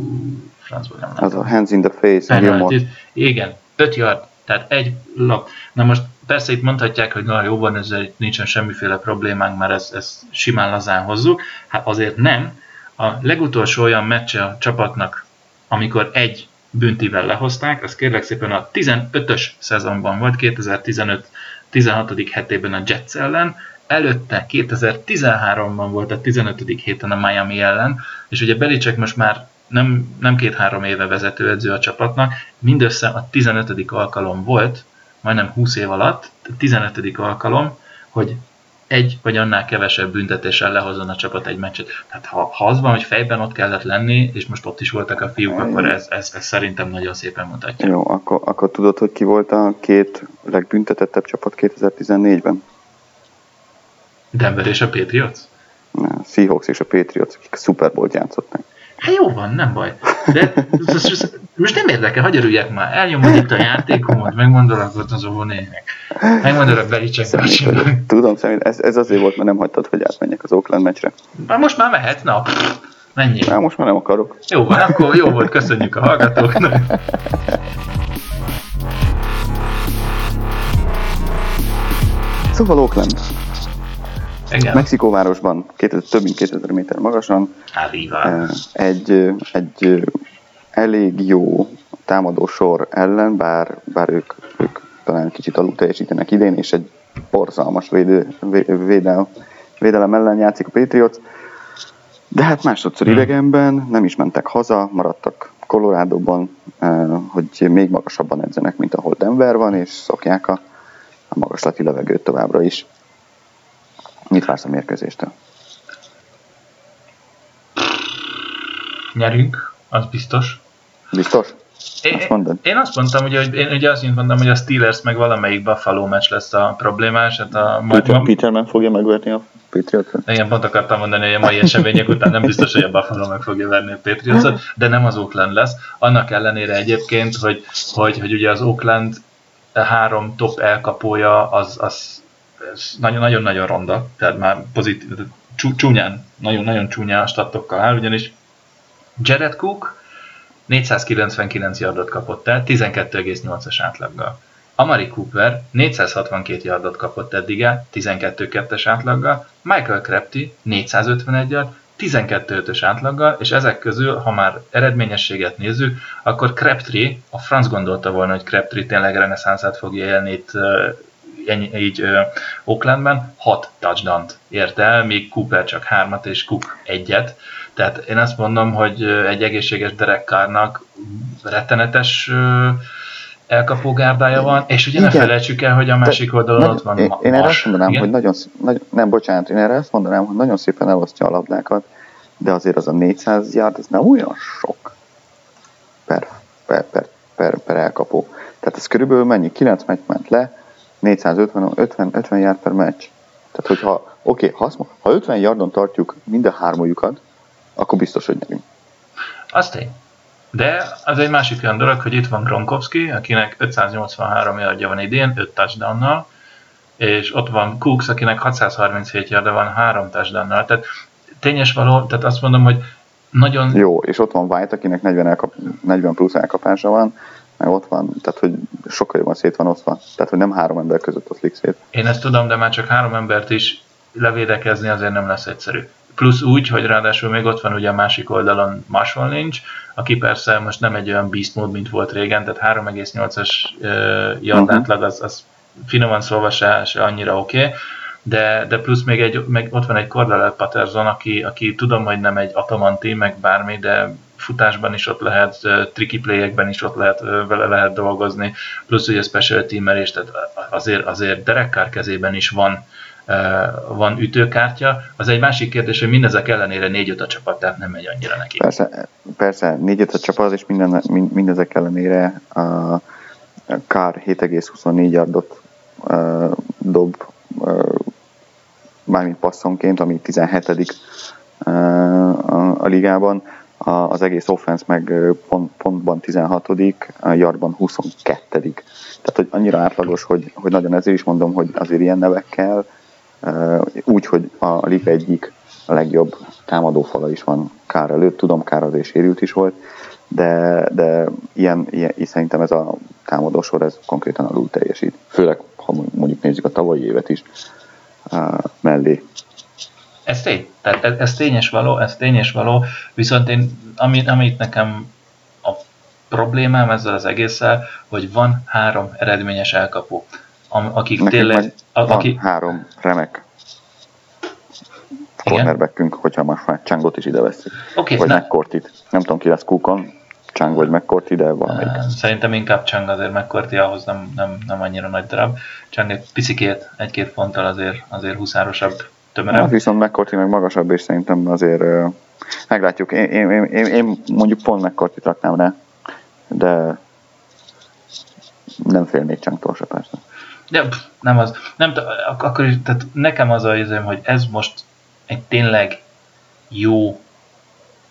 francból nem. Az a hands in the face. Penalty. Igen, 5 yard. Tehát egy lap. Na most persze itt mondhatják, hogy na jó van, ezzel nincsen semmiféle problémánk, mert ezt, ezt simán lazán hozzuk. Hát azért nem. A legutolsó olyan meccse a csapatnak amikor egy büntivel lehozták, az kérlek szépen a 15-ös szezonban volt, 2015 16. hetében a Jets ellen, előtte 2013-ban volt a 15. héten a Miami ellen, és ugye Belicek most már nem, nem két-három éve vezetőedző a csapatnak, mindössze a 15. alkalom volt, majdnem 20 év alatt, 15. alkalom, hogy egy vagy annál kevesebb büntetéssel lehozzon a csapat egy meccset. Tehát ha, ha az van, hogy fejben ott kellett lenni, és most ott is voltak a fiúk, akkor ez, ez, ez szerintem nagyon szépen mutatja. Jó, akkor, akkor tudod, hogy ki volt a két legbüntetettebb csapat 2014-ben? Denver és a Patriots? Ne, Seahawks és a Patriots, akik a Super Bowl-t játszották. Hát jó van, nem baj. De most nem érdekel, hagyj örüljek már. Elnyomod itt a játékomat, megmondolak az óvónének. Megmondolak Belicek Tudom, szerint ez, ez azért volt, mert nem hagytad, hogy átmenjek az Oakland meccsre. Már most már mehet, na. Mennyi? Már most már nem akarok. Jó van, akkor jó volt, köszönjük a hallgatóknak. Szóval Oakland. Igen. Mexikóvárosban, 2000, több mint 2000 méter magasan. Arriva. Egy, egy elég jó támadó sor ellen, bár, bár ők, ők talán kicsit alul teljesítenek idén, és egy borzalmas védő, védel, védelem ellen játszik a Patriots. De hát másodszor hmm. idegenben, nem is mentek haza, maradtak Colorado-ban, hogy még magasabban edzenek, mint ahol Denver van, és szokják a, a magaslati levegőt továbbra is. Mit vársz a mérkőzéstől? Nyerünk, az biztos. Biztos? Én, azt mondod? én azt mondtam, hogy, hogy én ugye azt mondtam, hogy a Steelers meg valamelyik Buffalo meccs lesz a problémás. Hát a, Peter, majd, Peterman fogja megverni a Patriots-ot? Igen, pont akartam mondani, hogy a mai események után nem biztos, hogy a Buffalo meg fogja verni a Patriots-ot, de nem az Oakland lesz. Annak ellenére egyébként, hogy, hogy, hogy ugye az Oakland három top elkapója az, az nagyon-nagyon ronda, tehát már pozitív, csúnyán, nagyon-nagyon csúnyán stattokkal áll, ugyanis Jared Cook 499 yardot kapott el, 12,8-as átlaggal. Amari Cooper 462 yardot kapott eddig el, 12-2-es átlaggal, Michael Crabtree 451 yard, 12-5-ös átlaggal, és ezek közül, ha már eredményességet nézzük, akkor Crabtree, a franc gondolta volna, hogy Crabtree tényleg reneszánszát fogja élni itt így uh, Oaklandben, 6 touchdown ért el, míg Cooper csak 3 és Cook egyet. Tehát én azt mondom, hogy egy egészséges Derek Carrnak rettenetes elkapó gárdája van, és ugye Igen. ne felejtsük el, hogy a másik De, oldalon ott van Én, én erre azt mondanám, Igen? hogy nagyon, nagyon, nem, bocsánat, én erre azt mondanám, hogy nagyon szépen elosztja a labdákat, de azért az a 400 yard, ez nem olyan sok per, per, per, per, per elkapó. Tehát ez körülbelül mennyi? 9 meccs ment le, 450 50, 50 yard per meccs. Tehát, hogyha, oké, okay, ha, ha 50 yardon tartjuk mind a hármójukat, akkor biztos, hogy nyerünk. Az tény. De az egy másik olyan dolog, hogy itt van Gronkowski, akinek 583 yardja van idén, 5 touchdownnal, és ott van Cooks, akinek 637 yardja van 3 touchdownnal. Tehát tényes való, tehát azt mondom, hogy nagyon... Jó, és ott van White, akinek 40, elkap, 40 plusz elkapása van, meg ott van, tehát hogy sokkal jobban szét van osztva. Tehát, hogy nem három ember között oszlik szét. Én ezt tudom, de már csak három embert is levédekezni azért nem lesz egyszerű. Plusz úgy, hogy ráadásul még ott van ugye a másik oldalon Marshall Lynch, aki persze most nem egy olyan beast mód, mint volt régen, tehát 3,8-as yard uh-huh. az, az finoman szólva se, se annyira oké, okay, de, de plusz még, egy, meg ott van egy Cordell Patterson, aki, aki tudom, hogy nem egy Atamanti, meg bármi, de futásban is ott lehet, tricky playekben is ott lehet, vele lehet dolgozni, plusz ugye special teamelés, tehát azért, azért Derek Carr kezében is van van ütőkártya. Az egy másik kérdés, hogy mindezek ellenére 4 a csapat, tehát nem megy annyira neki. Persze, persze 4 a csapat, és minden, mindezek ellenére a Kár 7,24 yardot dob mármint passzonként, ami 17 a, a ligában, az egész offense meg pont, pontban 16 a yardban 22 Tehát, hogy annyira átlagos, hogy, hogy nagyon ezért is mondom, hogy azért ilyen nevekkel úgy, hogy a liga egyik legjobb támadófala is van Kár előtt, tudom, Kár azért sérült is volt, de, de ilyen, ilyen, szerintem ez a támadósor ez konkrétan alul teljesít. Főleg, ha mondjuk nézzük a tavalyi évet is mellé. Ez tény, tehát ez, ez tényes való, ez tényes való, viszont én, amit, amit nekem a problémám ezzel az egésszel, hogy van három eredményes elkapó akik Nekünk tényleg... A, aki... három remek cornerbackünk, hogyha most már Csangot is ide veszik. Okay, Vagy McCourtit. Nem tudom, ki lesz Kukon. Chang vagy McCourty, de valamelyik. Szerintem inkább Chang azért McCourty ahhoz nem, nem, nem annyira nagy darab. Chang egy picikét, egy-két fonttal azért, azért huszárosabb, tömörebb. Hát viszont McCourty meg magasabb, és szerintem azért meglátjuk. Én, én, én, én mondjuk pont McCourty raknám rá, de nem félnék Changtól se persze. De nem az, nem, akkor tehát nekem az a érzem, hogy ez most egy tényleg jó,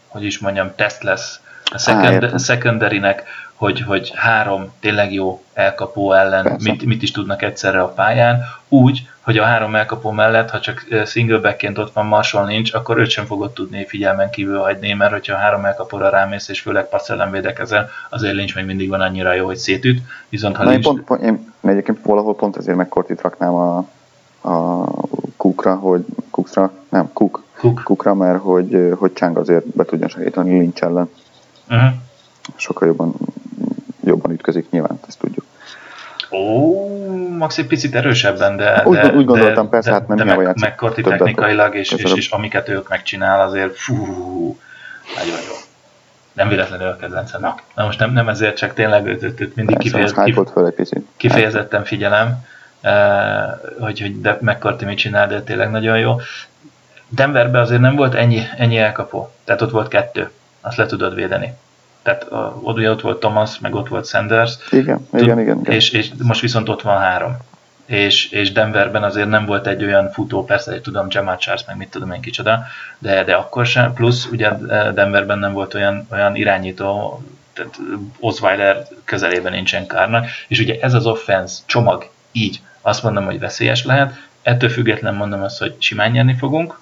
hogy is mondjam, teszt lesz a second, secondary-nek, hogy, hogy három tényleg jó elkapó ellen mit, mit is tudnak egyszerre a pályán, úgy, hogy a három elkapó mellett, ha csak single backként ott van Marshall nincs, akkor őt sem fogod tudni figyelmen kívül hagyni, mert hogyha a három elkapóra rámész, és főleg passz ellen védekezel, azért nincs még mindig van annyira jó, hogy szétüt, viszont ha Na, nincs... Én, pont, pont, én egyébként valahol pont ezért meg Kortit raknám a, a Cookra, hogy Cooksra, nem, Cook, Cook. Cookra, mert hogy, hogy Chang azért be tudja segíteni Lynch ellen. Uh-huh. Sokkal jobban, jobban ütközik nyilván, ezt tudjuk. Ó, Max egy picit erősebben, de... Úgy, de, úgy gondoltam, persze, de, hát nem de meg, technikailag, és, és, és, amiket ők megcsinál, azért fú, nagyon jó. Nem véletlenül a kedvencem. Na most nem, nem ezért, csak tényleg őt, őt, őt mindig kifejez, kif, kifejezetten figyelem, eh, hogy, hogy de McCarthy mit csinál, de tényleg nagyon jó. Denverben azért nem volt ennyi, ennyi elkapó, tehát ott volt kettő, azt le tudod védeni. Tehát ott, ott volt Thomas, meg ott volt Sanders. Igen, Tud, igen, igen, igen. És, és most viszont ott van három. És, és Denverben azért nem volt egy olyan futó, persze, hogy tudom, Jamal Charles, meg mit tudom én kicsoda, de, de akkor sem. Plusz ugye Denverben nem volt olyan, olyan irányító, tehát Osweiler közelében nincsen kárnak, és ugye ez az offense csomag így, azt mondom, hogy veszélyes lehet, ettől független mondom azt, hogy simán nyerni fogunk,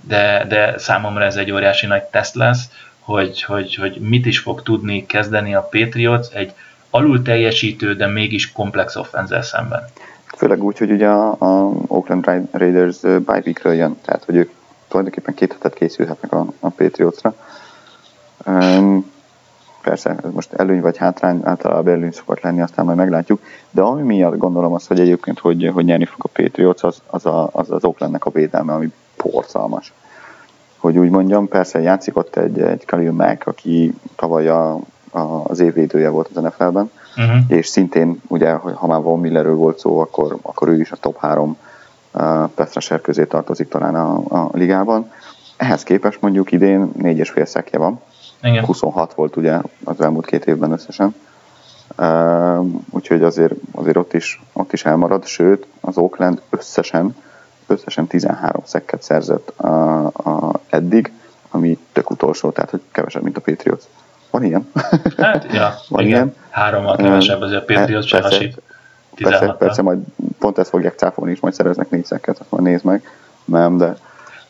de, de számomra ez egy óriási nagy teszt lesz, hogy, hogy, hogy mit is fog tudni kezdeni a Patriots egy alul teljesítő, de mégis komplex offenzel szemben. Főleg úgy, hogy ugye a, a Oakland Raiders bye weekről jön, tehát hogy ők tulajdonképpen két hetet készülhetnek a, a Patriotsra. Um, persze, ez most előny vagy hátrány, általában előny szokott lenni, aztán majd meglátjuk, de ami miatt gondolom azt, hogy egyébként, hogy, hogy nyerni fog a Patriots, az az, a, az, az Oaklandnek a védelme, ami porcalmas hogy úgy mondjam, persze játszik ott egy, egy Khalil Mack, aki tavaly a, a, az évvédője volt az NFL-ben, uh-huh. és szintén, ugye, ha már Von Millerről volt szó, akkor, akkor ő is a top 3 uh, Pestraser közé tartozik talán a, a ligában. Ehhez képest mondjuk idén 4,5 szekje van. Igen. 26 volt ugye az elmúlt két évben összesen. Uh, úgyhogy azért, azért ott, is, ott is elmarad, sőt az Oakland összesen összesen 13 szekket szerzett a, a eddig, ami tök utolsó, tehát hogy kevesebb, mint a Patriots. Van ilyen? Hát, ja, Van igen. ilyen. Hárommal kevesebb, azért a Patriots se hasít. Persze, persze, majd pont ezt fogják cáfolni, és majd szereznek négy szekket, majd nézd meg. Nem, de,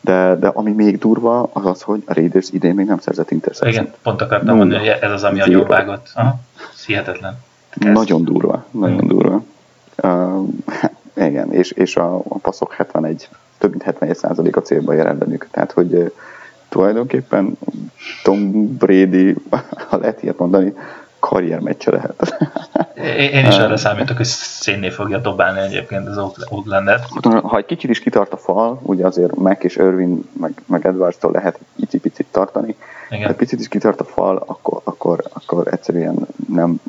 de, de ami még durva, az az, hogy a Raiders idén még nem szerzett interception Igen, pont akartam mondani, hogy ez az, ami a vágott. Aha, hihetetlen. Ez... Nagyon durva, nagyon hmm. durva. Uh, igen, és, és a, a passzok 71, több mint 71% a célba jel ellenük. Tehát, hogy tulajdonképpen Tom Brady, ha lehet ilyet mondani, karriermeccse lehet. Én, is arra számítok, hogy szénné fogja dobálni egyébként az Oaklandet. Ha egy kicsit is kitart a fal, ugye azért Mac és Irvin, meg, meg Edwards-tól lehet egy picit tartani, Igen. ha egy picit is kitart a fal, akkor, akkor, akkor egyszerűen nem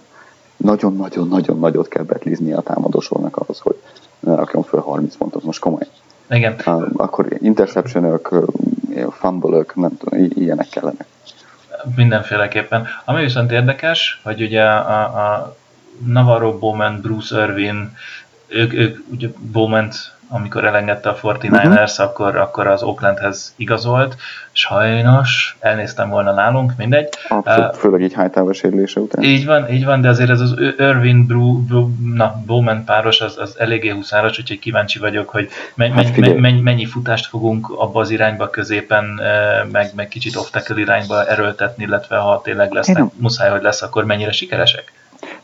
nagyon-nagyon-nagyon nagyot kell betlizni a támadósornak ahhoz, hogy ne rakjon föl 30 pontot, most komoly. Igen. Akkor interceptionök, fumble nem tudom, ilyenek kellene. Mindenféleképpen. Ami viszont érdekes, hogy ugye a, a Navarro Bowman, Bruce Irvin, ők, ők ugye Bowman amikor elengedte a 49ers, uh-huh. Mhm. akkor, akkor az Oaklandhez igazolt. Sajnos, elnéztem volna nálunk, mindegy. Abszolút, uh, főleg így hájtávos sérülése után. Így van, így van, de azért ez az Irvin Bru, Bru, na, Bowman páros az, az eléggé huszáros, úgyhogy kíváncsi vagyok, hogy me, hát me, me, mennyi futást fogunk abba az irányba középen, meg, meg kicsit off irányba erőltetni, illetve ha tényleg lesznek, muszáj, hogy lesz, akkor mennyire sikeresek?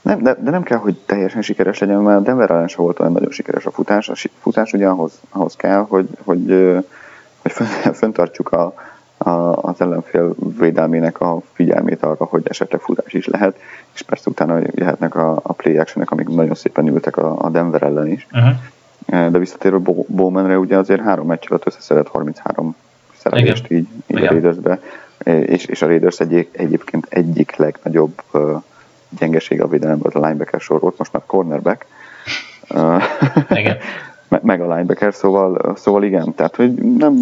Nem, de, de nem kell, hogy teljesen sikeres legyen, mert a Denver ellen sem volt olyan nagyon sikeres a futás. A futás ugye ahhoz, ahhoz kell, hogy, hogy, hogy föntartsuk a, a, az ellenfél védelmének a figyelmét arra, hogy esetleg futás is lehet, és persze utána jöhetnek a, a play actionek, amik nagyon szépen ültek a, a Denver ellen is. Uh-huh. De visszatérve Bowmanre, ugye azért három meccs alatt összeszedett 33 szerelést így, így a Raidersbe, és, és a Raiders egy, egyébként egyik legnagyobb gyengeség a védelemben a linebacker sor volt, most már cornerback. Igen. meg a linebacker, szóval, szóval igen, tehát hogy nem,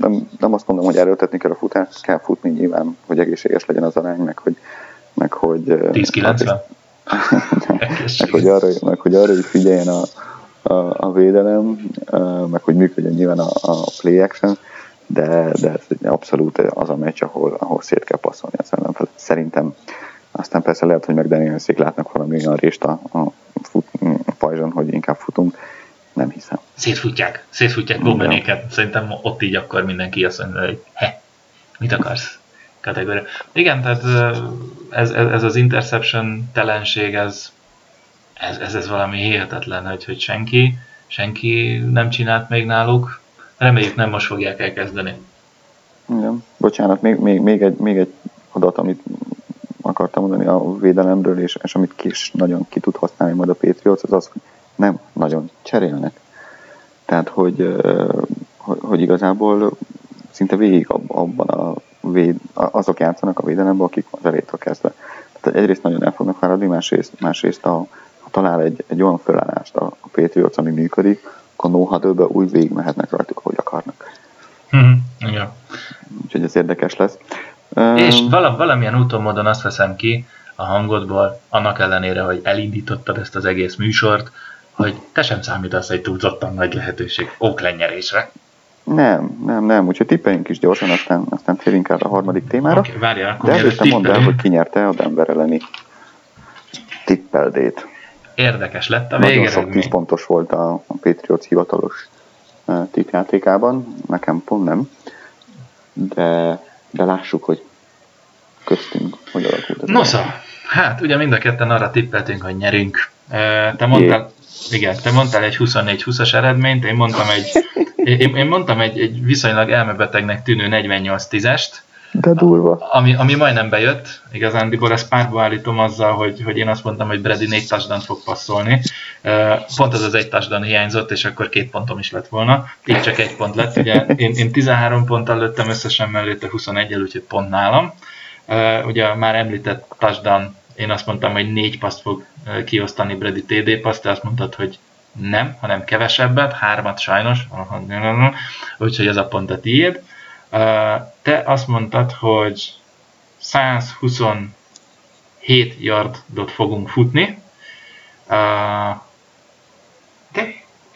nem, nem azt mondom, hogy erőltetni kell a futást, kell futni nyilván, hogy egészséges legyen az arány, meg hogy meg hogy 10-90 meg, hogy arra, meg hogy arra is figyeljen a, a, a védelem, meg hogy működjön nyilván a, a play action, de, de ez abszolút az a meccs, ahol, ahol szét kell passzolni az ellenfelet. Szerintem aztán persze lehet, hogy meg Danielszék látnak valami olyan részt a, a, fut, a pajzson, hogy inkább futunk, nem hiszem. Szétfutják, szétfutják Gobenéket. Szerintem ott így akkor mindenki azt mondja, hogy he, mit akarsz? Kategória. Igen, tehát ez, ez, ez az interception telenség, ez, ez, ez, ez valami hihetetlen, hogy, hogy senki, senki nem csinált még náluk. Reméljük nem most fogják elkezdeni. Igen. Bocsánat, még, még, még, egy, még egy adat, amit akartam mondani a védelemről, és, és amit kis nagyon ki tud használni majd a Patriots, az az, hogy nem nagyon cserélnek. Tehát, hogy, hogy, igazából szinte végig abban a véd, azok játszanak a védelemben, akik az elétől kezdve. Tehát egyrészt nagyon el fognak fáradni, másrészt, másrészt a, ha talál egy, egy olyan fölállást a, a Patriots, ami működik, akkor no úgy végig mehetnek rajtuk, ahogy akarnak. Mm-hmm. Igen. Úgyhogy ez érdekes lesz. És vala, valamilyen úton módon azt veszem ki a hangodból, annak ellenére, hogy elindítottad ezt az egész műsort, hogy te sem számítasz egy túlzottan nagy lehetőség óklennyerésre. Nem, nem, nem, úgyhogy tippeljünk is gyorsan, aztán, aztán térjünk át a harmadik témára. Okay, várjál, akkor De előtte mondd el, hogy ki nyerte a Denver elleni tippeldét. Érdekes lett a Nagyon sok 10 pontos volt a, a Patriots hivatalos tippjátékában, nekem pont nem, de, de lássuk, hogy köztünk hogy alakult ez. Nosza, hát ugye mind a ketten arra tippeltünk, hogy nyerünk. Te mondtál, igen, te mondtál egy 24-20-as eredményt, én mondtam egy, én, én mondtam egy, egy viszonylag elmebetegnek tűnő 48-10-est, de durva. Ami, ami majdnem bejött, igazándiból ezt párba állítom azzal, hogy, hogy én azt mondtam, hogy Brady négy touchdown fog passzolni. Pont az az egy touchdown hiányzott, és akkor két pontom is lett volna. Így csak egy pont lett. Ugye én, én 13 ponttal lőttem összesen mellette 21 el, úgyhogy pont nálam. Ugye már említett touchdown, én azt mondtam, hogy négy paszt fog kiosztani Brady TD paszt, te azt mondtad, hogy nem, hanem kevesebbet, hármat sajnos, úgyhogy ez a pont a tiéd. Te azt mondtad, hogy 127 yardot fogunk futni. De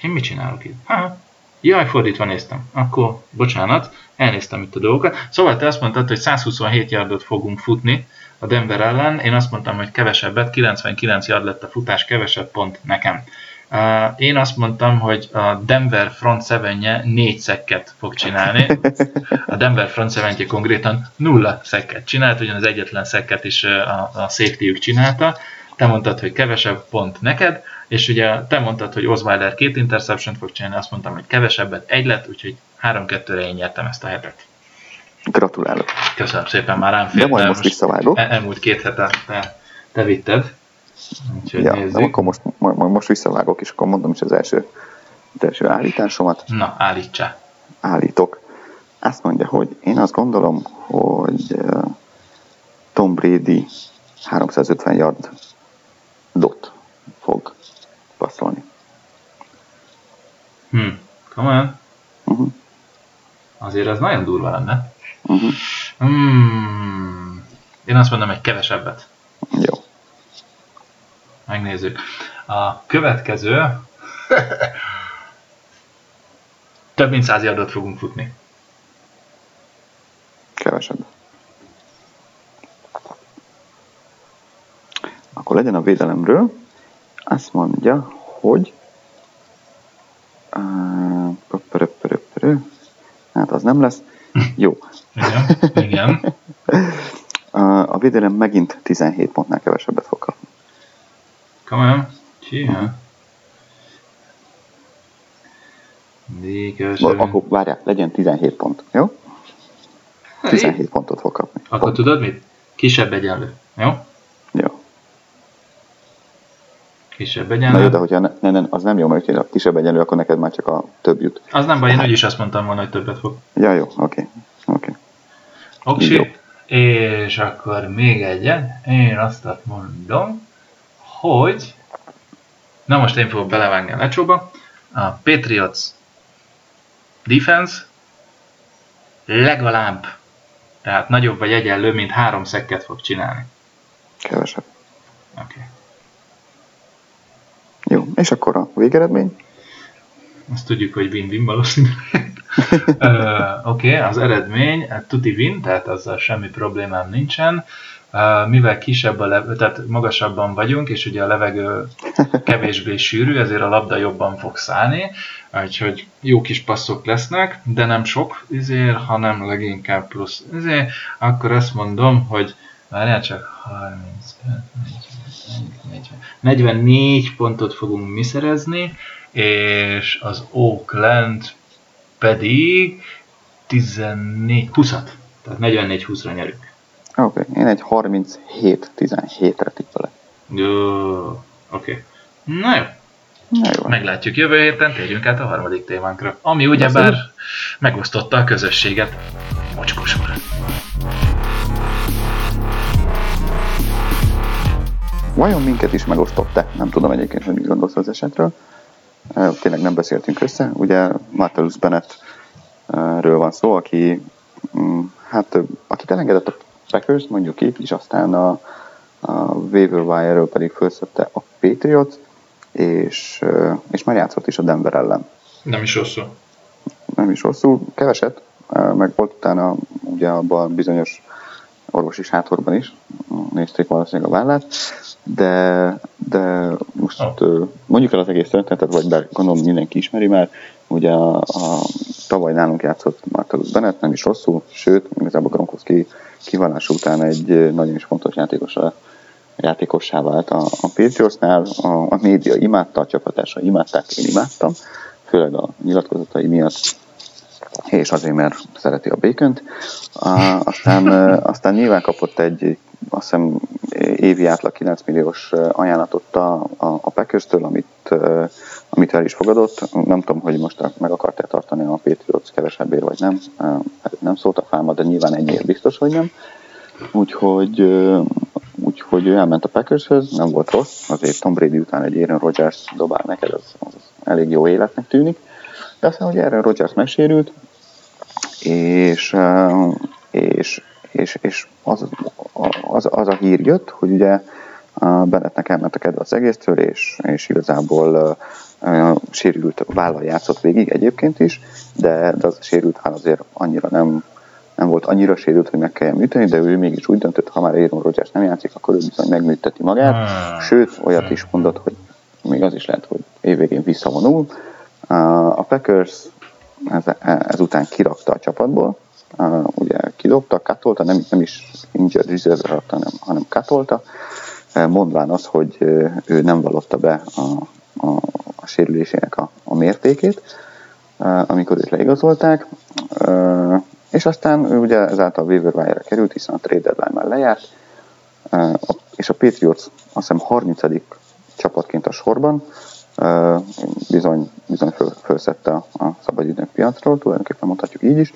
én mit csinálok itt? Ha, jaj, fordítva néztem. Akkor, bocsánat, elnéztem itt a dolgokat. Szóval te azt mondtad, hogy 127 yardot fogunk futni a Denver ellen. Én azt mondtam, hogy kevesebbet, 99 yard lett a futás, kevesebb pont nekem. Én azt mondtam, hogy a Denver front 7 négy szekket fog csinálni. A Denver front 7 konkrétan nulla szekket csinált, ugyan az egyetlen szekket is a, a safety csinálta. Te mondtad, hogy kevesebb pont neked, és ugye te mondtad, hogy Osweiler két interception fog csinálni, azt mondtam, hogy kevesebbet egy lett, úgyhogy 3-2-re én nyertem ezt a hetet. Gratulálok. Köszönöm szépen, már rám fél, De majd most visszavágok. El, elmúlt két hete te, te vitted. Úgyhogy ja, nézzük. akkor most, majd, most visszavágok, és akkor mondom is az első, az első állításomat. Na, állítsá. Állítok. Azt mondja, hogy én azt gondolom, hogy Tom Brady 350 yard dot fog passzolni. Hm, komolyan? Uh-huh. Azért ez nagyon durva lenne. Uh-huh. Hmm. Én azt mondom, egy kevesebbet. Megnézzük. A következő több mint száz yardot fogunk futni. Kevesebb. Akkor legyen a védelemről. Azt mondja, hogy hát az nem lesz. Jó. Igen, igen. A védelem megint 17 pontnál kevesebbet fog kapni. Komolyan? Csiha. Uh-huh. Akkor várjál, legyen 17 pont, jó? 17 pontot fog kapni. Akkor pont. tudod mit? Kisebb egyenlő, jó? Jó. Kisebb egyenlő. Na jó, de hogyha ne, ne, ne, az nem jó, mert ha kisebb egyenlő, akkor neked már csak a több jut. Az nem baj, én úgyis azt mondtam volna, hogy többet fog. Ja, jó, oké. Okay. Okay. Oké. És akkor még egyen, én azt mondom, hogy na most én fogok belevágni a lecsóba, a Patriots defense legalább, tehát nagyobb vagy egyenlő, mint három szekket fog csinálni. Kevesebb. Oké. Okay. Jó, és akkor a végeredmény? Azt tudjuk, hogy win-win valószínűleg. Oké, okay, az eredmény, tuti win, tehát azzal semmi problémám nincsen. Uh, mivel kisebb a levegő, tehát magasabban vagyunk, és ugye a levegő kevésbé sűrű, ezért a labda jobban fog szállni, úgyhogy jó kis passzok lesznek, de nem sok izér, hanem leginkább plusz izér, akkor azt mondom, hogy várjál csak 35, 40, 44 pontot fogunk mi szerezni, és az Oakland pedig 14, 20-at. Tehát 44-20-ra nyerünk. Oké, okay. én egy 37-17-re tippelek. Jó, oké. Okay. Na jó. Na jó. Meglátjuk jövő héten, térjünk át a harmadik témánkra, ami ugyebár megosztotta a közösséget. Mocskosor. Vajon minket is megosztott-e? Nem tudom egyébként, hogy mit gondolsz az esetről. Tényleg nem beszéltünk össze. Ugye Martellus Bennettről van szó, aki mm, hát, akit elengedett a Packers, mondjuk így, és aztán a, a waiver wire pedig felszette a Patriots, és, és már játszott is a Denver ellen. Nem is rosszul. Nem is rosszul, keveset, meg volt utána ugye abban bizonyos orvosi sátorban is, nézték valószínűleg a vállát, de, de most oh. mondjuk el az egész történetet, vagy bár gondolom mindenki ismeri már, ugye a, a tavaly nálunk játszott Marcellus Bennett, nem is rosszul, sőt, igazából Gronkowski kivalása után egy nagyon is fontos játékosra játékossá vált a, a Patriotsnál, a, a média imádta, a csapatása imádták, én imádtam, főleg a nyilatkozatai miatt, és azért, mert szereti a békönt. Aztán, aztán nyilván kapott egy, azt hiszem, évi átlag 9 milliós ajánlatot a, a Packers-től, amit, amit el is fogadott. Nem tudom, hogy most meg akarták tartani a Patriots kevesebbért, vagy nem. Nem szólt a fáma, de nyilván ennyiért biztos, hogy nem. Úgyhogy, úgyhogy ő elment a Packershez, nem volt rossz, azért Tom Brady után egy Aaron Rodgers dobál neked, az, az elég jó életnek tűnik. De aztán, hogy Aaron Rodgers megsérült, és, és, és, és az, az, az a hír jött, hogy ugye Bennettnek elment a kedve az egésztől, és, és igazából uh, sérült vállal játszott végig egyébként is, de, de az a sérült váll azért annyira nem, nem volt annyira sérült, hogy meg kelljen műteni, de ő mégis úgy döntött, ha már Aaron Rodgers nem játszik, akkor ő bizony megműteti magát. Sőt, olyat is mondott, hogy még az is lehet, hogy évvégén visszavonul. A Packers ez, ezután kirakta a csapatból, ugye kidobta, katolta, nem, nem is injured reserve rakta, hanem, hanem katolta, mondván az, hogy ő nem vallotta be a, a, a sérülésének a, a mértékét, amikor őt leigazolták, és aztán ő ugye ezáltal waiver wire került, hiszen a trade deadline már lejárt, és a Patriots azt hiszem 30. csapatként a sorban, bizony, bizony föl, fölszette a, a szabadidők piacról, tulajdonképpen mondhatjuk így is,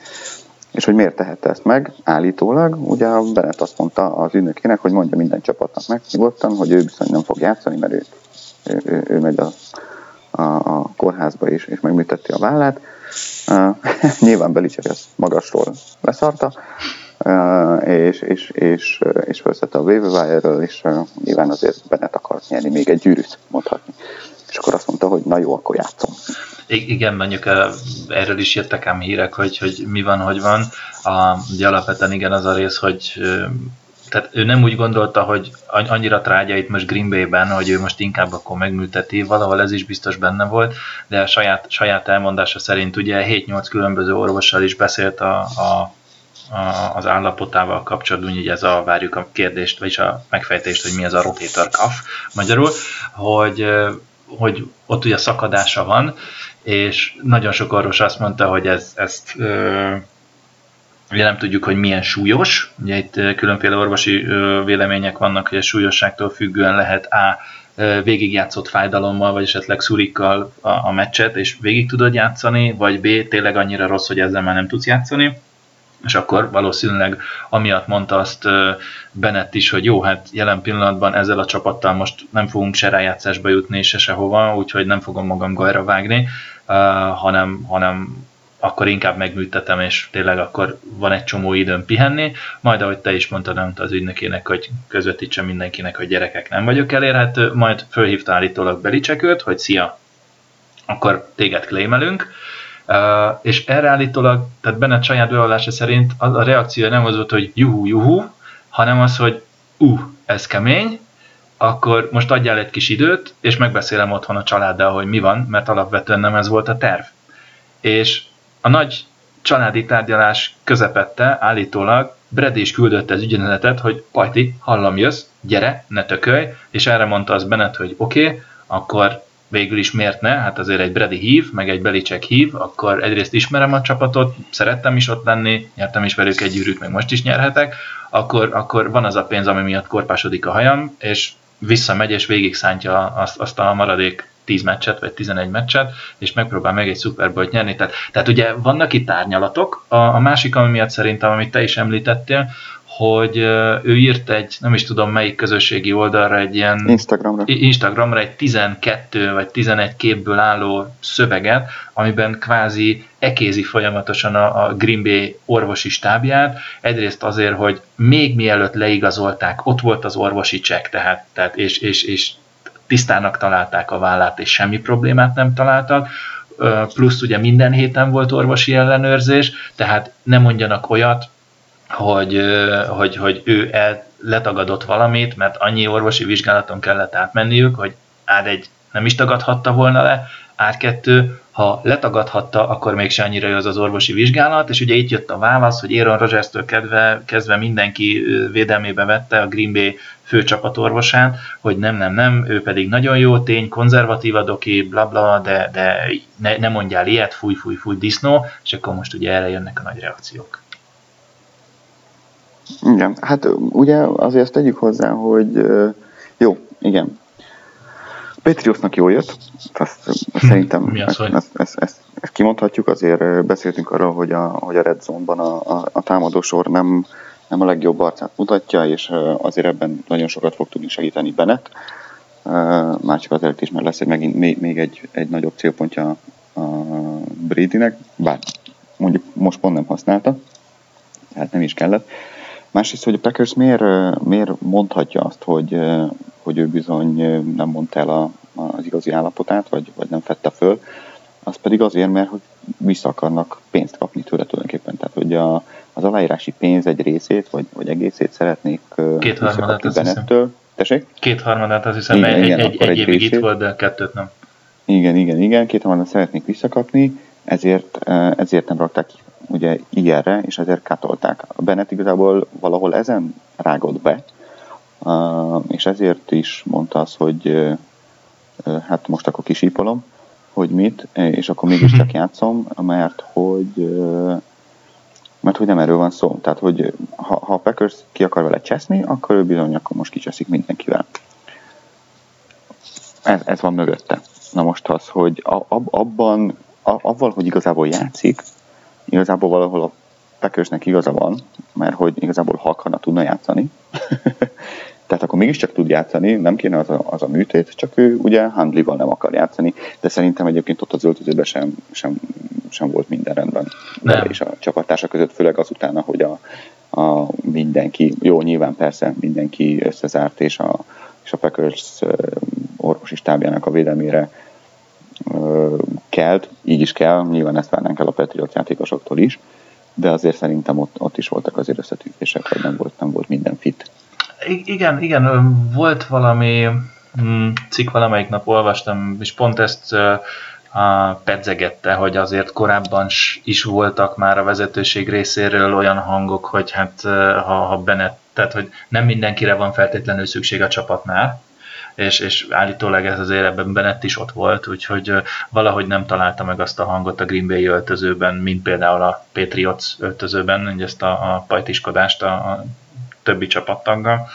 és hogy miért tehette ezt meg, állítólag, ugye a Bennett azt mondta az ügynökének, hogy mondja minden csapatnak meg nyugodtan, hogy ő viszont nem fog játszani, mert ő, ő, ő, ő megy a, a, a kórházba is, és megműtette a vállát. Uh, nyilván Belicek ezt magasról leszarta, uh, és, és, és, és felszette a waiver és uh, nyilván azért Bennett akart nyerni még egy gyűrűt, mondhatni. És akkor azt mondta, hogy na jó, akkor játszom. I- igen, mondjuk erről is jöttek ám hírek, hogy, hogy mi van, hogy van. A, ugye alapvetően igen az a rész, hogy tehát ő nem úgy gondolta, hogy annyira trágya itt most Green Bay-ben, hogy ő most inkább akkor megműteti, valahol ez is biztos benne volt, de a saját, saját elmondása szerint ugye 7-8 különböző orvossal is beszélt a, a az állapotával kapcsolatban, úgy ez a várjuk a kérdést, vagyis a megfejtést, hogy mi az a rotator cuff magyarul, hogy hogy ott ugye szakadása van, és nagyon sok orvos azt mondta, hogy ez, ezt ö, ugye nem tudjuk, hogy milyen súlyos, ugye itt különféle orvosi vélemények vannak, hogy a súlyosságtól függően lehet A végigjátszott fájdalommal, vagy esetleg szurikkal a, a meccset, és végig tudod játszani, vagy B tényleg annyira rossz, hogy ezzel már nem tudsz játszani. És akkor valószínűleg amiatt mondta azt Bennett is, hogy jó, hát jelen pillanatban ezzel a csapattal most nem fogunk se rájátszásba jutni se sehova, úgyhogy nem fogom magam gajra vágni, hanem, hanem akkor inkább megműtetem, és tényleg akkor van egy csomó időm pihenni, majd ahogy te is mondtad, nem az ügynökének, hogy közvetítse mindenkinek, hogy gyerekek nem vagyok elérhető, majd fölhívta állítólag Belicsekőt, hogy szia, akkor téged klémelünk, És erre állítólag, tehát benne saját bevallása szerint a, a reakció nem az volt, hogy juhu, juhu, hanem az, hogy uh, ez kemény, akkor most adjál egy kis időt, és megbeszélem otthon a családdal, hogy mi van, mert alapvetően nem ez volt a terv. És a nagy családi tárgyalás közepette állítólag Brad is küldött az ügyenetet, hogy Pajti, hallom jössz, gyere, ne tökölj, és erre mondta az Bennett, hogy oké, okay, akkor végül is miért ne, hát azért egy Brady hív, meg egy Belicek hív, akkor egyrészt ismerem a csapatot, szerettem is ott lenni, nyertem is velük egy gyűrűt, meg most is nyerhetek, akkor, akkor van az a pénz, ami miatt korpásodik a hajam, és visszamegy, és végig szántja azt, azt a maradék 10 meccset, vagy 11 meccset, és megpróbál meg egy Super Bowl-t nyerni. Tehát, tehát ugye vannak itt árnyalatok. A, a másik, ami miatt szerintem, amit te is említettél, hogy ő írt egy, nem is tudom melyik közösségi oldalra egy ilyen Instagramra, Instagramra egy 12 vagy 11 képből álló szöveget, amiben kvázi ekézi folyamatosan a, a Green Bay orvosi stábját, egyrészt azért, hogy még mielőtt leigazolták, ott volt az orvosi csekk, tehát, tehát és, és, és tisztának találták a vállát, és semmi problémát nem találtak, plusz ugye minden héten volt orvosi ellenőrzés, tehát nem mondjanak olyat, hogy, hogy, hogy ő el, letagadott valamit, mert annyi orvosi vizsgálaton kellett átmenniük, hogy ár egy nem is tagadhatta volna le, ár kettő, ha letagadhatta, akkor még se annyira jó az az orvosi vizsgálat, és ugye itt jött a válasz, hogy Aaron Rodgers-től kedve, kezdve mindenki védelmébe vette a Green Bay főcsapatorvosán, hogy nem, nem, nem, ő pedig nagyon jó tény, konzervatív a doki, bla bla, de, de ne, ne mondjál ilyet, fúj, fúj, fúj, disznó, és akkor most ugye erre jönnek a nagy reakciók. Igen, hát ugye azért azt tegyük hozzá, hogy jó, igen, Patriotsnak jól jött, azt, hm, szerintem ezt, ezt, ezt, ezt, ezt kimondhatjuk, azért beszéltünk arról, hogy a, hogy a Red Zone-ban a, a, a támadósor nem, nem a legjobb arcát mutatja, és azért ebben nagyon sokat fog tudni segíteni Bennett. Már csak azért is, mert lesz egy, megint még, még egy, egy nagyobb célpontja a Bradynek, bár mondjuk most pont nem használta, tehát nem is kellett. Másrészt, hogy a Packers miért, miért mondhatja azt, hogy, hogy ő bizony nem mondta el a, az igazi állapotát, vagy, vagy nem fette föl, az pedig azért, mert hogy vissza akarnak pénzt kapni tőle tulajdonképpen. Tehát, hogy a, az aláírási pénz egy részét, vagy, vagy egészét szeretnék visszakapni Benettől. Tessék? Kétharmadát azt hiszem, igen, egy, igen, egy, egy, egy évig itt volt, de kettőt nem. Igen, igen, igen, kétharmadát szeretnék visszakapni, ezért, ezért nem rakták ugye ilyenre, és ezért katolták. A Bennett igazából valahol ezen rágott be, és ezért is mondta az, hogy hát most akkor kisípolom, hogy mit, és akkor mégiscsak játszom, mert hogy mert hogy nem erről van szó. Tehát, hogy ha, ha a Packers ki akar vele cseszni, akkor ő bizony akkor most kicseszik mindenkivel. Ez, ez van mögötte. Na most az, hogy ab, abban, avval, hogy igazából játszik, igazából valahol a Packersnek igaza van, mert hogy igazából ha akarna, tudna játszani. Tehát akkor mégiscsak tud játszani, nem kéne az a, az a műtét, csak ő ugye Handlival nem akar játszani, de szerintem egyébként ott az öltözőben sem, sem, sem volt minden rendben. Nem. És a csapattársa között, főleg azután, hogy a, a mindenki, jó, nyilván persze mindenki összezárt, és a, és a Packers orvosi stábjának a védelmére kelt, így is kell, nyilván ezt várnánk el a Patriot játékosoktól is, de azért szerintem ott, ott is voltak azért összetűzések, hogy nem volt, nem volt minden fit. Igen, igen, volt valami mm, cikk, valamelyik nap olvastam, és pont ezt a pedzegette, hogy azért korábban is voltak már a vezetőség részéről olyan hangok, hogy hát ha, ha Bennett, tehát hogy nem mindenkire van feltétlenül szükség a csapatnál, és, és állítólag ez azért ebben Bennett is ott volt, úgyhogy valahogy nem találta meg azt a hangot a Green Bay öltözőben, mint például a Patriots öltözőben, hogy ezt a, a pajtiskodást a, a többi csapattaggal.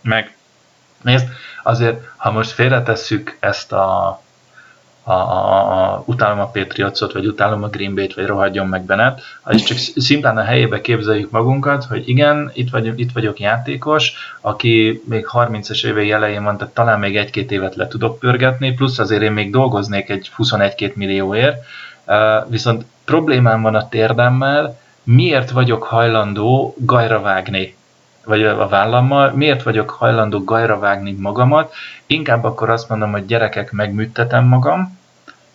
Meg nézd, azért, ha most félretesszük ezt a a, a, a utálom a Patriotsot, vagy utálom a Green Bay-t, vagy rohadjon meg Bennett, és csak szimplán a helyébe képzeljük magunkat, hogy igen, itt, vagy, itt vagyok játékos, aki még 30-es évei elején van, tehát talán még egy-két évet le tudok pörgetni, plusz azért én még dolgoznék egy 21-2 millióért, viszont problémám van a térdemmel, miért vagyok hajlandó gajra vágni vagy a vállammal, miért vagyok hajlandó gajra vágni magamat, inkább akkor azt mondom, hogy gyerekek, megműttetem magam,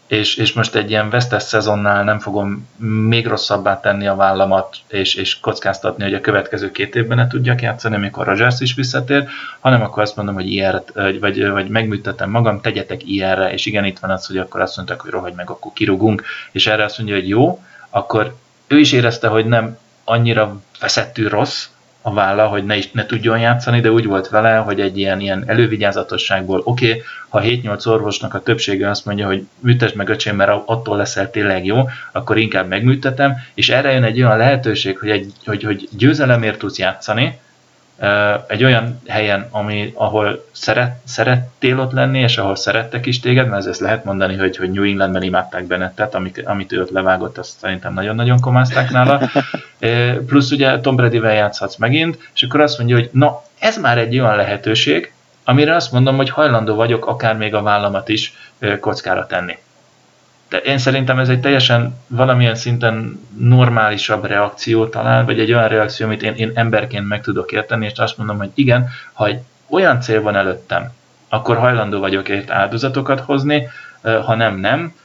és, és most egy ilyen vesztes szezonnál nem fogom még rosszabbá tenni a vállamat, és, és kockáztatni, hogy a következő két évben ne tudjak játszani, amikor Rogers is visszatér, hanem akkor azt mondom, hogy ilyen, vagy, vagy megműttetem magam, tegyetek ilyenre, és igen, itt van az, hogy akkor azt mondták, hogy rohagy meg, akkor kirugunk, és erre azt mondja, hogy jó, akkor ő is érezte, hogy nem annyira veszettű rossz, a válla, hogy ne, is, ne tudjon játszani, de úgy volt vele, hogy egy ilyen, ilyen elővigyázatosságból, oké, okay, ha 7-8 orvosnak a többsége azt mondja, hogy műtesd meg öcsém, mert attól leszel tényleg jó, akkor inkább megműtetem, és erre jön egy olyan lehetőség, hogy, egy, hogy, hogy győzelemért tudsz játszani, egy olyan helyen, ami, ahol szeret, szerettél ott lenni, és ahol szerettek is téged, mert ezt lehet mondani, hogy, hogy New Englandben imádták Bennettet, amit, amit ő ott levágott, azt szerintem nagyon-nagyon komázták nála. Plusz ugye Tom Brady-vel játszhatsz megint, és akkor azt mondja, hogy na, ez már egy olyan lehetőség, amire azt mondom, hogy hajlandó vagyok akár még a vállamat is kockára tenni de én szerintem ez egy teljesen valamilyen szinten normálisabb reakció talán, vagy egy olyan reakció, amit én, én emberként meg tudok érteni, és azt mondom, hogy igen, ha egy olyan cél van előttem, akkor hajlandó vagyok ért áldozatokat hozni, ha nem, nem.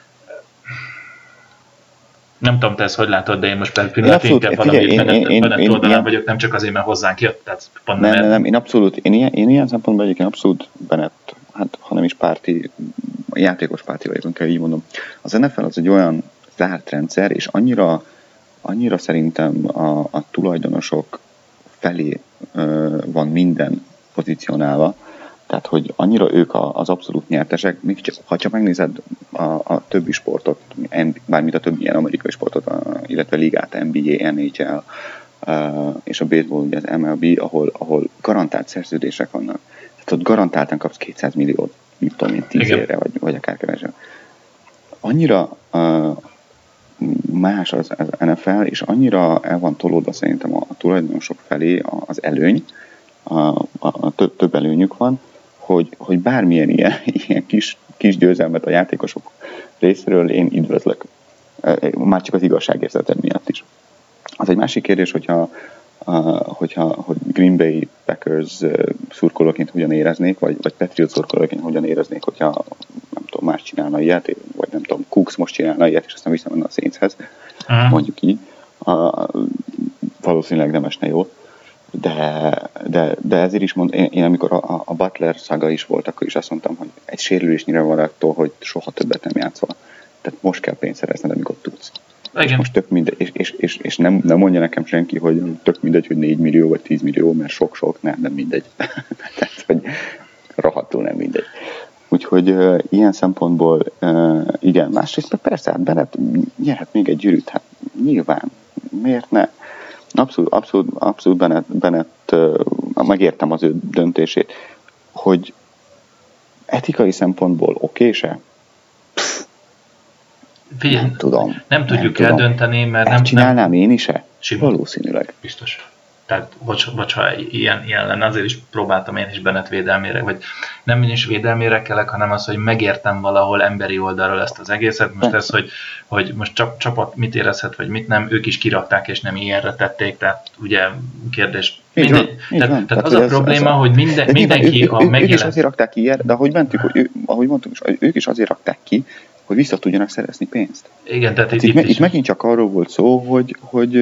Nem tudom, te ezt hogy látod, de én most per pillanat inkább valami oldalán vagyok, nem csak azért, mert hozzánk jött. Tehát pont nem, nem, nem, én abszolút, én ilyen, én ilyen szempontból egyébként abszolút Bennett, hát ha nem is párti játékos párti vagyok, inkább így mondom. Az NFL az egy olyan zárt rendszer, és annyira, annyira szerintem a, a tulajdonosok felé ö, van minden pozícionálva, tehát, hogy annyira ők az abszolút nyertesek, még csak, ha csak megnézed a, a többi sportot, bármit a többi ilyen amerikai sportot, illetve ligát, NBA, NHL, és a baseball, ugye az MLB, ahol, ahol garantált szerződések vannak. Tehát ott garantáltan kapsz 200 milliót mit tudom én, tíz évre, vagy, vagy akár kevesebb. Annyira uh, más az, az NFL, és annyira el van tolódva szerintem a, a tulajdonosok felé az előny, a, a, a több, több előnyük van, hogy, hogy bármilyen ilyen, ilyen kis, kis győzelmet a játékosok részéről én üdvözlök. Már csak az igazságérzetem miatt is. Az egy másik kérdés, hogyha hogyha hogy Green Bay Packers szurkolóként hogyan éreznék, vagy, vagy Patriot szurkolóként hogyan éreznék, hogyha nem tudom, más csinálna ilyet, vagy nem tudom, Cooks most csinálna ilyet, és aztán visszamenne a Saintshez, uh-huh. mondjuk így. A, valószínűleg nem esne jó. De, de, de ezért is mond, én, én amikor a, a Butler szaga is volt, akkor is azt mondtam, hogy egy sérülésnyire van attól, hogy soha többet nem játszol. Tehát most kell pénzt szerezned, amikor tudsz. Igen. És most tök mindegy, és, és, és, és nem, nem mondja nekem senki, hogy tök mindegy, hogy 4 millió vagy 10 millió, mert sok-sok, nem, nem mindegy. Tehát, hogy rohadtul nem mindegy. Úgyhogy uh, ilyen szempontból uh, igen, másrészt persze, hát Bennett nyerhet még egy gyűrűt, hát nyilván, miért ne? Abszolút, abszolút, abszolút Bennett, Bennett uh, megértem az ő döntését, hogy etikai szempontból oké-se, Figyelj, nem tudom. Nem tudjuk nem eldönteni, mert Ezt nem... csinálnám nem, én is-e? Valószínűleg. Biztos. Tehát, bocs, bocs, ha ilyen, ilyen lenne, azért is próbáltam én is Bennett védelmére, vagy nem én is védelmére kelek, hanem az, hogy megértem valahol emberi oldalról ezt az egészet. Most ez, hogy, hogy most csap, csapat mit érezhet, vagy mit nem, ők is kirakták, és nem ilyenre tették, tehát ugye kérdés. Mindegy. Van, tehát, tehát, az a probléma, ez, hogy minden, mindenki ők, a megélet... Ők is azért rakták ki ilyen, de ahogy mentük, ő, ahogy mondtuk, ők is azért rakták ki, hogy vissza tudjanak szerezni pénzt. Igen, tehát hát itt, itt, itt megint csak arról volt szó, hogy, hogy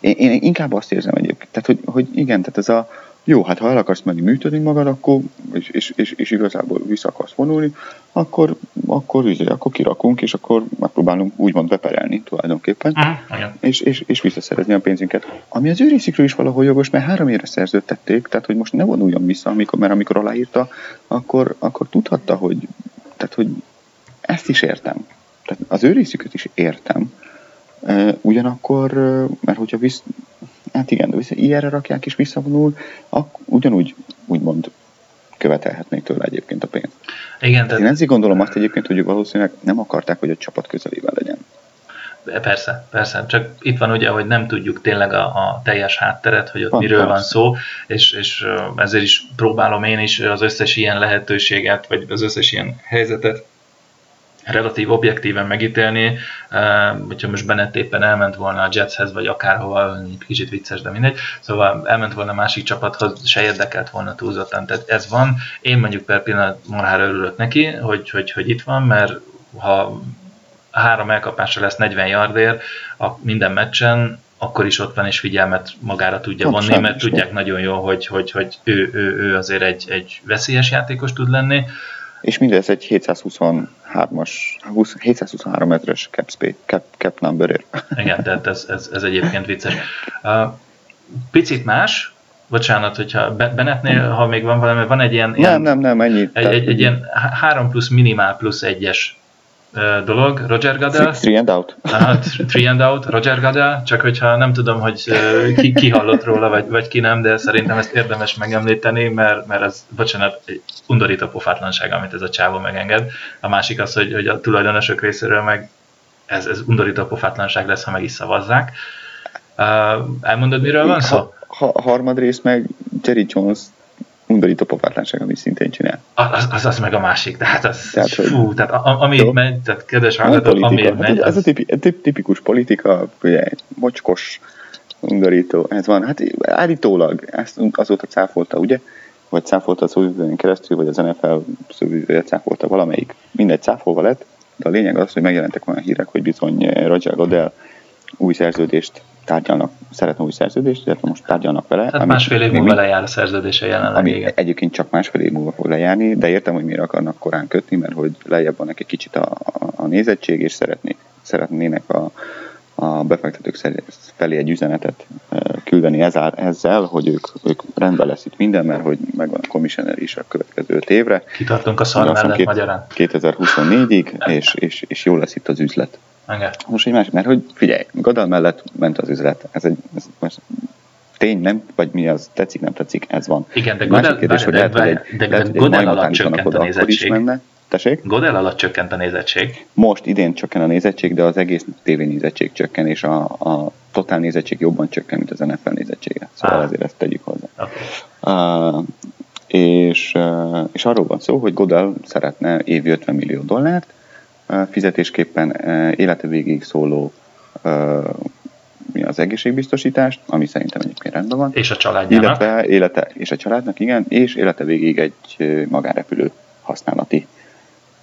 én, én inkább azt érzem egyébként, tehát hogy, hogy igen, tehát ez a jó, hát ha el akarsz menni műteni magad, akkor, és, és, és, és igazából vissza akarsz vonulni, akkor, akkor, akkor, akkor kirakunk, és akkor megpróbálunk úgymond beperelni tulajdonképpen, uh-huh. és, és, és visszaszerezni a pénzünket. Ami az ő részükről is valahol jogos, mert három évre szerződtették, tehát hogy most ne vonuljon vissza, amikor, mert amikor aláírta, akkor, akkor tudhatta, hogy, tehát, hogy ezt is értem. Tehát az ő részüket is értem. Ugyanakkor, mert hogyha visz, hát igen, de vissza, ilyenre rakják és visszavonul, ak, ugyanúgy úgymond követelhetnék tőle egyébként a pénzt. Igen, tehát... Én ezért gondolom azt egyébként, hogy valószínűleg nem akarták, hogy a csapat közelében legyen. Persze, persze. Csak itt van ugye, hogy nem tudjuk tényleg a, a teljes hátteret, hogy ott van, miről persze. van szó, és, és ezért is próbálom én is az összes ilyen lehetőséget, vagy az összes ilyen helyzetet relatív objektíven megítélni, hogyha most Bennett éppen elment volna a Jetshez, vagy akárhova, kicsit vicces, de mindegy, szóval elment volna a másik csapathoz, se érdekelt volna túlzottan, tehát ez van. Én mondjuk per pillanat marhára örülök neki, hogy, hogy, hogy itt van, mert ha három elkapásra lesz 40 yardért a minden meccsen, akkor is ott van és figyelmet magára tudja Pont vonni, mert tudják nagyon jól, hogy, hogy, hogy ő, ő, ő azért egy, egy veszélyes játékos tud lenni. És mindez egy 723-as, 723 méteres cap, space, cap, cap number Igen, tehát ez, ez, ez egyébként vicces. Uh, picit más, bocsánat, hogyha Benetnél, ha még van valami, van egy ilyen... Nem, ilyen, nem, nem, ennyi. Egy, egy, egy ilyen 3 plusz minimál plusz egyes dolog, Roger Goodell. Three and out. Aha, three and out, Roger Goodell, csak hogyha nem tudom, hogy ki, ki hallott róla, vagy, vagy ki nem, de szerintem ezt érdemes megemlíteni, mert, mert ez, bocsánat, egy undorító pofátlanság, amit ez a csávó megenged. A másik az, hogy, hogy a tulajdonosok részéről meg ez, ez undorító pofátlanság lesz, ha meg is szavazzák. Uh, elmondod, miről van szó? Ha, ha, harmadrészt meg Jerry Jones undorító pofátlanság, amit szintén csinál. Az, az, az meg a másik, tehát az, tehát, fú, hogy, tehát ami megy, tehát kedves hallgatók, ami hát megy. Ez az... a tipi, tipikus politika, ugye, mocskos, undorító, ez van. Hát állítólag ezt azóta cáfolta, ugye? Vagy cáfolta a szóvivőjén keresztül, vagy az NFL szóvivője cáfolta valamelyik. Mindegy cáfolva lett, de a lényeg az, hogy megjelentek olyan hírek, hogy bizony Roger Goodell új szerződést tárgyalnak, szeretne új szerződést, illetve most tárgyalnak vele. Tehát másfél év múlva lejár a szerződése jelenleg. Ami igen. egyébként csak másfél év múlva fog lejárni, de értem, hogy miért akarnak korán kötni, mert hogy lejjebb van egy kicsit a, a, a nézettség, és szeretnék, szeretnének a, a befektetők felé egy üzenetet küldeni ezzel, ezzel hogy ők, ők rendben lesz itt minden, mert hogy megvan a commissioner is a következő öt évre. Kitartunk a szar mellett magyarán. 2024-ig, és, és, és jó lesz itt az üzlet. Engem. Most egy másik, mert hogy figyelj, Godal mellett ment az üzlet. Ez egy ez most tény, nem, vagy mi az, tetszik, nem tetszik, ez van. Igen, de Godel, kérdés, hogy lehet, hogy egy, de, de, de Godel alatt csökkent a nézettség. Menne. Tessék? Godel alatt csökkent a nézettség. Most idén csökken a nézettség, de az egész tévé nézettség csökken, és a, a totál nézettség jobban csökken, mint az NFL nézettsége. Szóval ah. azért ezt tegyük hozzá. Okay. Uh, és, uh, és arról van szó, hogy Godel szeretne évi 50 millió dollárt, fizetésképpen élete végéig szóló mi az egészségbiztosítást, ami szerintem egyébként rendben van. És a családjának. Illetve élete, és a családnak, igen, és élete végéig egy magánrepülő használati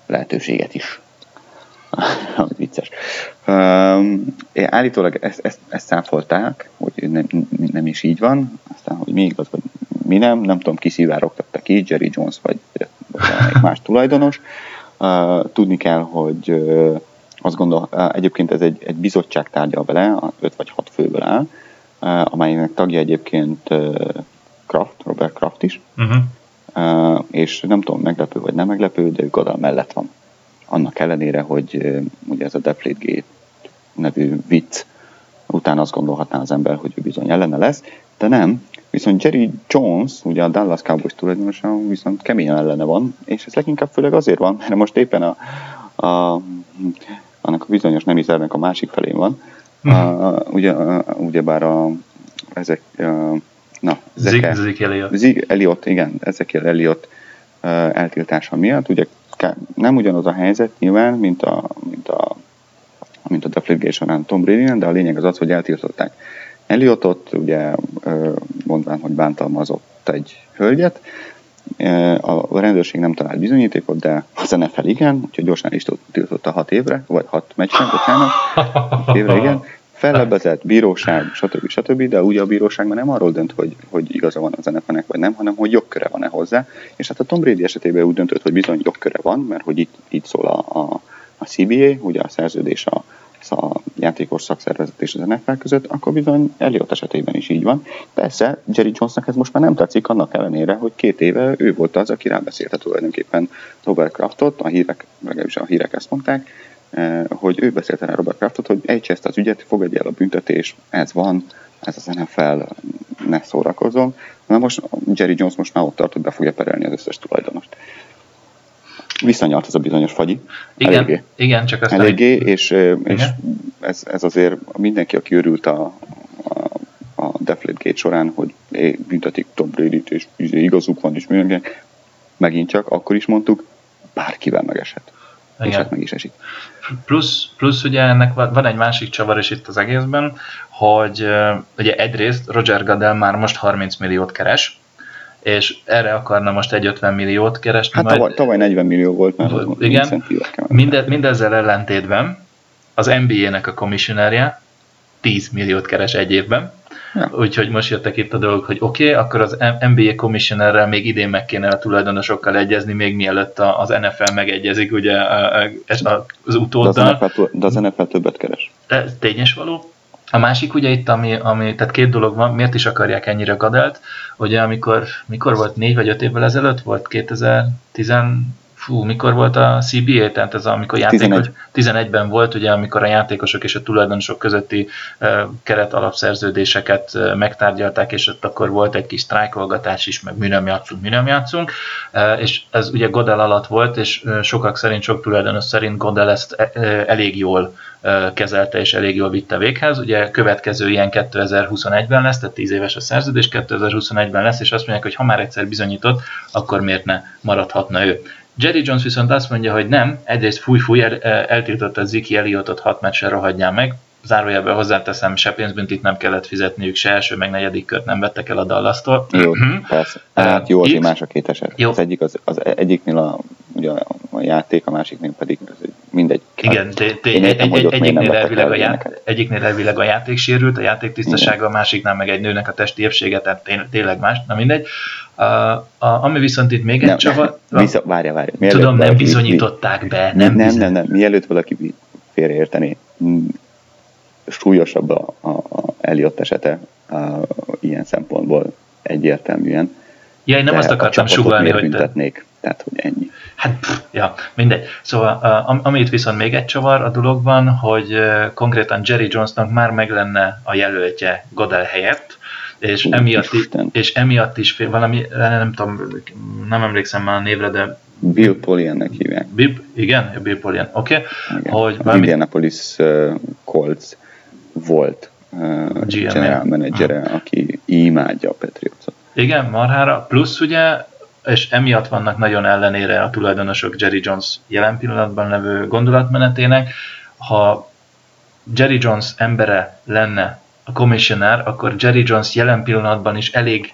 lehetőséget is. ami vicces. Um, állítólag ezt, ezt, ezt száfolták, hogy nem, nem is így van, aztán, hogy mi igaz, vagy mi nem, nem tudom, ki szivárogtatta ki, Jerry Jones, vagy, vagy más tulajdonos, Tudni kell, hogy azt gondol, egyébként ez egy, egy bizottság tárgyal vele, 5 vagy 6 főből áll, amelynek tagja egyébként Kraft, Robert Kraft is, uh-huh. és nem tudom, meglepő vagy nem meglepő, de ő Godal mellett van. Annak ellenére, hogy ugye ez a Deflategate nevű vicc, utána azt gondolhatná az ember, hogy ő bizony ellene lesz, de nem, Viszont Jerry Jones, ugye a Dallas Cowboys tulajdonosa, viszont keményen ellene van, és ez leginkább főleg azért van, mert most éppen a, a annak a bizonyos nemi szervnek a másik felén van. Mm. A, ugye, a, ugyebár a, ezek, a, na, Zeke, Zeke Elliot. Zeke Elliot, igen, Ezekiel Elliot eltiltása miatt. Ugye nem ugyanaz a helyzet nyilván, mint a, mint a, mint a Deflategate során Tom brady de a lényeg az az, hogy eltiltották Eliotot, ugye mondván, hogy bántalmazott egy hölgyet, a rendőrség nem talált bizonyítékot, de a NFL igen, úgyhogy gyorsan is tiltotta hat évre, vagy hat meccsen, bocsánat, hat évre, igen. Fellebbezett, bíróság, stb. stb. De ugye a bíróság már nem arról dönt, hogy, hogy igaza van az NFL-nek, vagy nem, hanem hogy jogköre van-e hozzá. És hát a Tom Brady esetében úgy döntött, hogy bizony jogköre van, mert hogy itt, itt szól a, a, a CBA, ugye a szerződés a, a játékos szakszervezet és az NFL között, akkor bizony Elliot esetében is így van. Persze, Jerry Jonesnak ez most már nem tetszik, annak ellenére, hogy két éve ő volt az, aki rábeszélte tulajdonképpen Robert Kraftot, a hírek, legalábbis a hírek ezt mondták, eh, hogy ő beszélte rá Robert Kraftot, hogy ejtse ezt az ügyet, fogadj el a büntetés, ez van, ez az NFL, ne szórakozom. Na most Jerry Jones most már ott tart, hogy be fogja perelni az összes tulajdonost. Visszanyart ez a bizonyos fagyi. Igen, eléggé. igen csak azt Eléggé, és, és ez, ez, azért mindenki, aki örült a, a, a Deflate Gate során, hogy büntetik Tom Brady-t, és izé igazuk van, és mindenki, megint csak, akkor is mondtuk, bárkivel megesett. Igen. És hát meg is esik. Plusz, plusz ugye ennek van egy másik csavar is itt az egészben, hogy ugye egyrészt Roger Goodell már most 30 milliót keres, és erre akarna most egy 50 milliót keresni. Hát majd, tavaly, tavaly 40 millió volt, az igen, minde, mindezzel ellentétben az NBA-nek a commissionerje 10 milliót keres egy évben, Ja. Úgyhogy most jöttek itt a dolgok, hogy oké, okay, akkor az NBA commissionerrel még idén meg kéne a tulajdonosokkal egyezni, még mielőtt az NFL megegyezik ugye az utóddal. De az NFL, de az NFL többet keres. Ez tényes való. A másik ugye itt, ami, ami, tehát két dolog van, miért is akarják ennyire gadelt, ugye amikor, mikor volt, négy vagy öt évvel ezelőtt volt, 2010, fú, mikor volt a CBA, tehát ez amikor játékos, 11. 11-ben volt, ugye, amikor a játékosok és a tulajdonosok közötti uh, keret alapszerződéseket uh, megtárgyalták, és ott akkor volt egy kis sztrájkolgatás is, meg mi nem játszunk, mi nem játszunk, uh, és ez ugye Godel alatt volt, és sokak szerint, sok tulajdonos szerint Godel ezt uh, elég jól kezelte és elég jól vitte véghez. Ugye következő ilyen 2021-ben lesz, tehát 10 éves a szerződés, 2021-ben lesz, és azt mondják, hogy ha már egyszer bizonyított, akkor miért ne maradhatna ő. Jerry Jones viszont azt mondja, hogy nem, egyrészt fúj-fúj, el, eltiltotta Ziki Elliotot hat meccsen rohadjál meg, zárójelben hozzáteszem, se pénzbüntit nem kellett fizetniük, se első, meg negyedik kört nem vettek el a Dallas-tól. Jó, mhm. persze. Hát jó, azért más a két eset. Jó. Az, egyik, az, az egyiknél a, ugye a játék, a másiknél pedig az mindegy. Igen, hát, té, té, egy, egy, egy, egyiknél, elvileg a ját, egyiknél elvileg a játék sérült, a játék tisztasága, a másiknál meg egy nőnek a testi épsége, tehát tényleg más, na mindegy. A, a, ami viszont itt még egy csavar... Vissza, várja, várja. Mielőtt tudom, nem bizonyították be. Nem, nem, nem, nem, mielőtt valaki félreérteni, súlyosabb a, a, a Elliot esete a, ilyen szempontból egyértelműen. Ja, én nem azt akartam sugalni, hogy... Büntetnék, tehát hogy ennyi. Hát, pff, ja, mindegy. Szóval, amit viszont még egy csavar a dologban, hogy uh, konkrétan Jerry Jonesnak már meg lenne a jelöltje Godel helyett, és, emiatt, és emiatt is valami, nem tudom, nem emlékszem már a névre, de Bill Poliannek hívják. Bill, igen, Bill Polian, oké. Okay. Hogy valami... Indianapolis uh, Colts volt uh, general menedzsere, aki imádja a Patriotsot. Igen, marhára. Plusz ugye, és emiatt vannak nagyon ellenére a tulajdonosok Jerry Jones jelen pillanatban levő gondolatmenetének. Ha Jerry Jones embere lenne a commissioner, akkor Jerry Jones jelen pillanatban is elég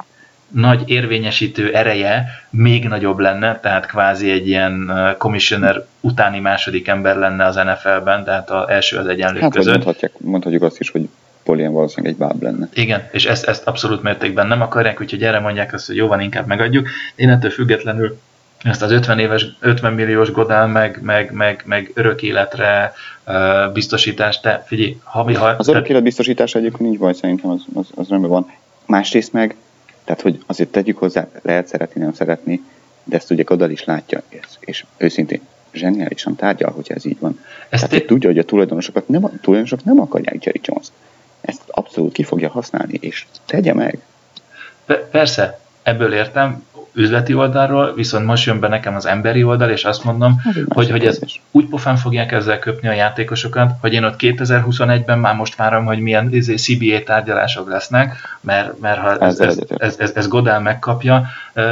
nagy érvényesítő ereje még nagyobb lenne, tehát kvázi egy ilyen commissioner utáni második ember lenne az NFL-ben, tehát az első az egyenlő hát, között. Mondhatják, mondhatjuk azt is, hogy Polian valószínűleg egy báb lenne. Igen, és ezt, ezt abszolút mértékben nem akarják, úgyhogy erre mondják azt, hogy jó van, inkább megadjuk. Én ettől függetlenül ezt az 50 éves, 50 milliós godál, meg, meg, meg, meg örök életre uh, biztosítást, de figyelj, ha mi... Ha, az örök élet biztosítása egyébként nincs baj, szerintem az, az, az rendben van. Másrészt meg, tehát hogy azért tegyük hozzá, lehet szeretni, nem szeretni, de ezt ugye Godal is látja, és, és őszintén zseniálisan tárgyal, hogyha ez így van. Ezt Tehát, te... tudja, hogy a tulajdonosokat nem, a tulajdonosok nem akarják Jerry Jones. Ezt abszolút ki fogja használni, és tegye meg. Persze, ebből értem, üzleti oldalról, viszont most jön be nekem az emberi oldal, és azt mondom, ez hogy, hogy ez úgy pofán fogják ezzel köpni a játékosokat, hogy én ott 2021-ben már most várom, hogy milyen izé, CBA tárgyalások lesznek, mert, mert ha ez, ez, ez, ez, ez Godel megkapja,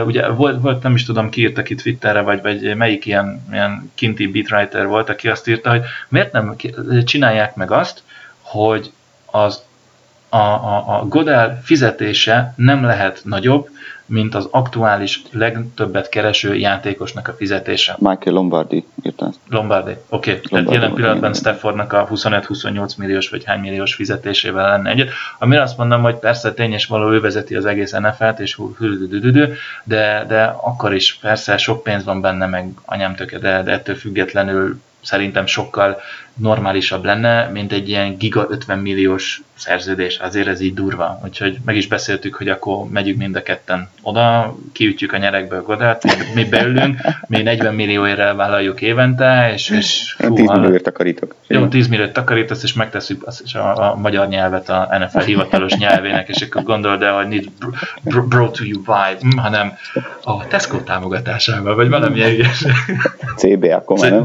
ugye volt, volt, nem is tudom, ki írta ki Twitterre, vagy, vagy melyik ilyen, ilyen kinti beatwriter volt, aki azt írta, hogy miért nem csinálják meg azt, hogy az a, a, a Godel fizetése nem lehet nagyobb, mint az aktuális legtöbbet kereső játékosnak a fizetése. Michael Lombardi írta ezt. Lombardi, oké. Okay. Tehát jelen pillanatban Staffordnak a 25-28 milliós vagy hány milliós fizetésével lenne egyet. Amire azt mondom, hogy persze tényes való, ő vezeti az egész NFL-t, és de, de akkor is persze sok pénz van benne, meg anyám töke, de, de ettől függetlenül szerintem sokkal normálisabb lenne, mint egy ilyen giga 50 milliós szerződés, azért ez így durva. Úgyhogy meg is beszéltük, hogy akkor megyünk mind a ketten oda, kiütjük a nyerekbe a godát, mi beülünk, mi 40 millióért vállaljuk évente, és, és fú, 10 millióért takarítok. Jó, 10 millióért takarítasz, és megteszünk azt is a, a, magyar nyelvet a NFL hivatalos nyelvének, és akkor gondold el, hogy need brought to you by, hm, hanem a Tesco támogatásával, vagy valami ilyes. CB, akkor nem?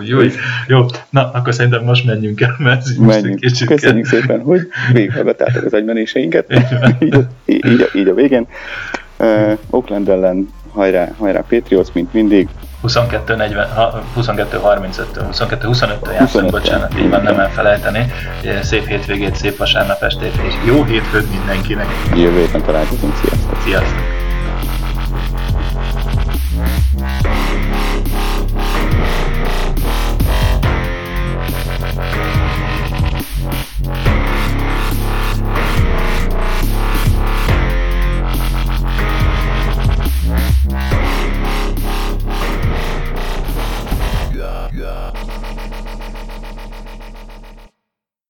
Jó, jó, na, akkor szerintem most menjünk el, mert ez menjünk. kicsit Köszönjük kell. szépen, hogy végighallgattátok az agymenéseinket. így, így, így, a végén. Uh, Oakland ellen hajrá, hajrá Patriots, mint mindig. 22-40, 22-35-től, 22-25-től játszunk, bocsánat, így van, nem elfelejteni. Szép hétvégét, szép vasárnap estét, és jó hétfőt mindenkinek. Jövő héten találkozunk, sziasztok! Sziasztok!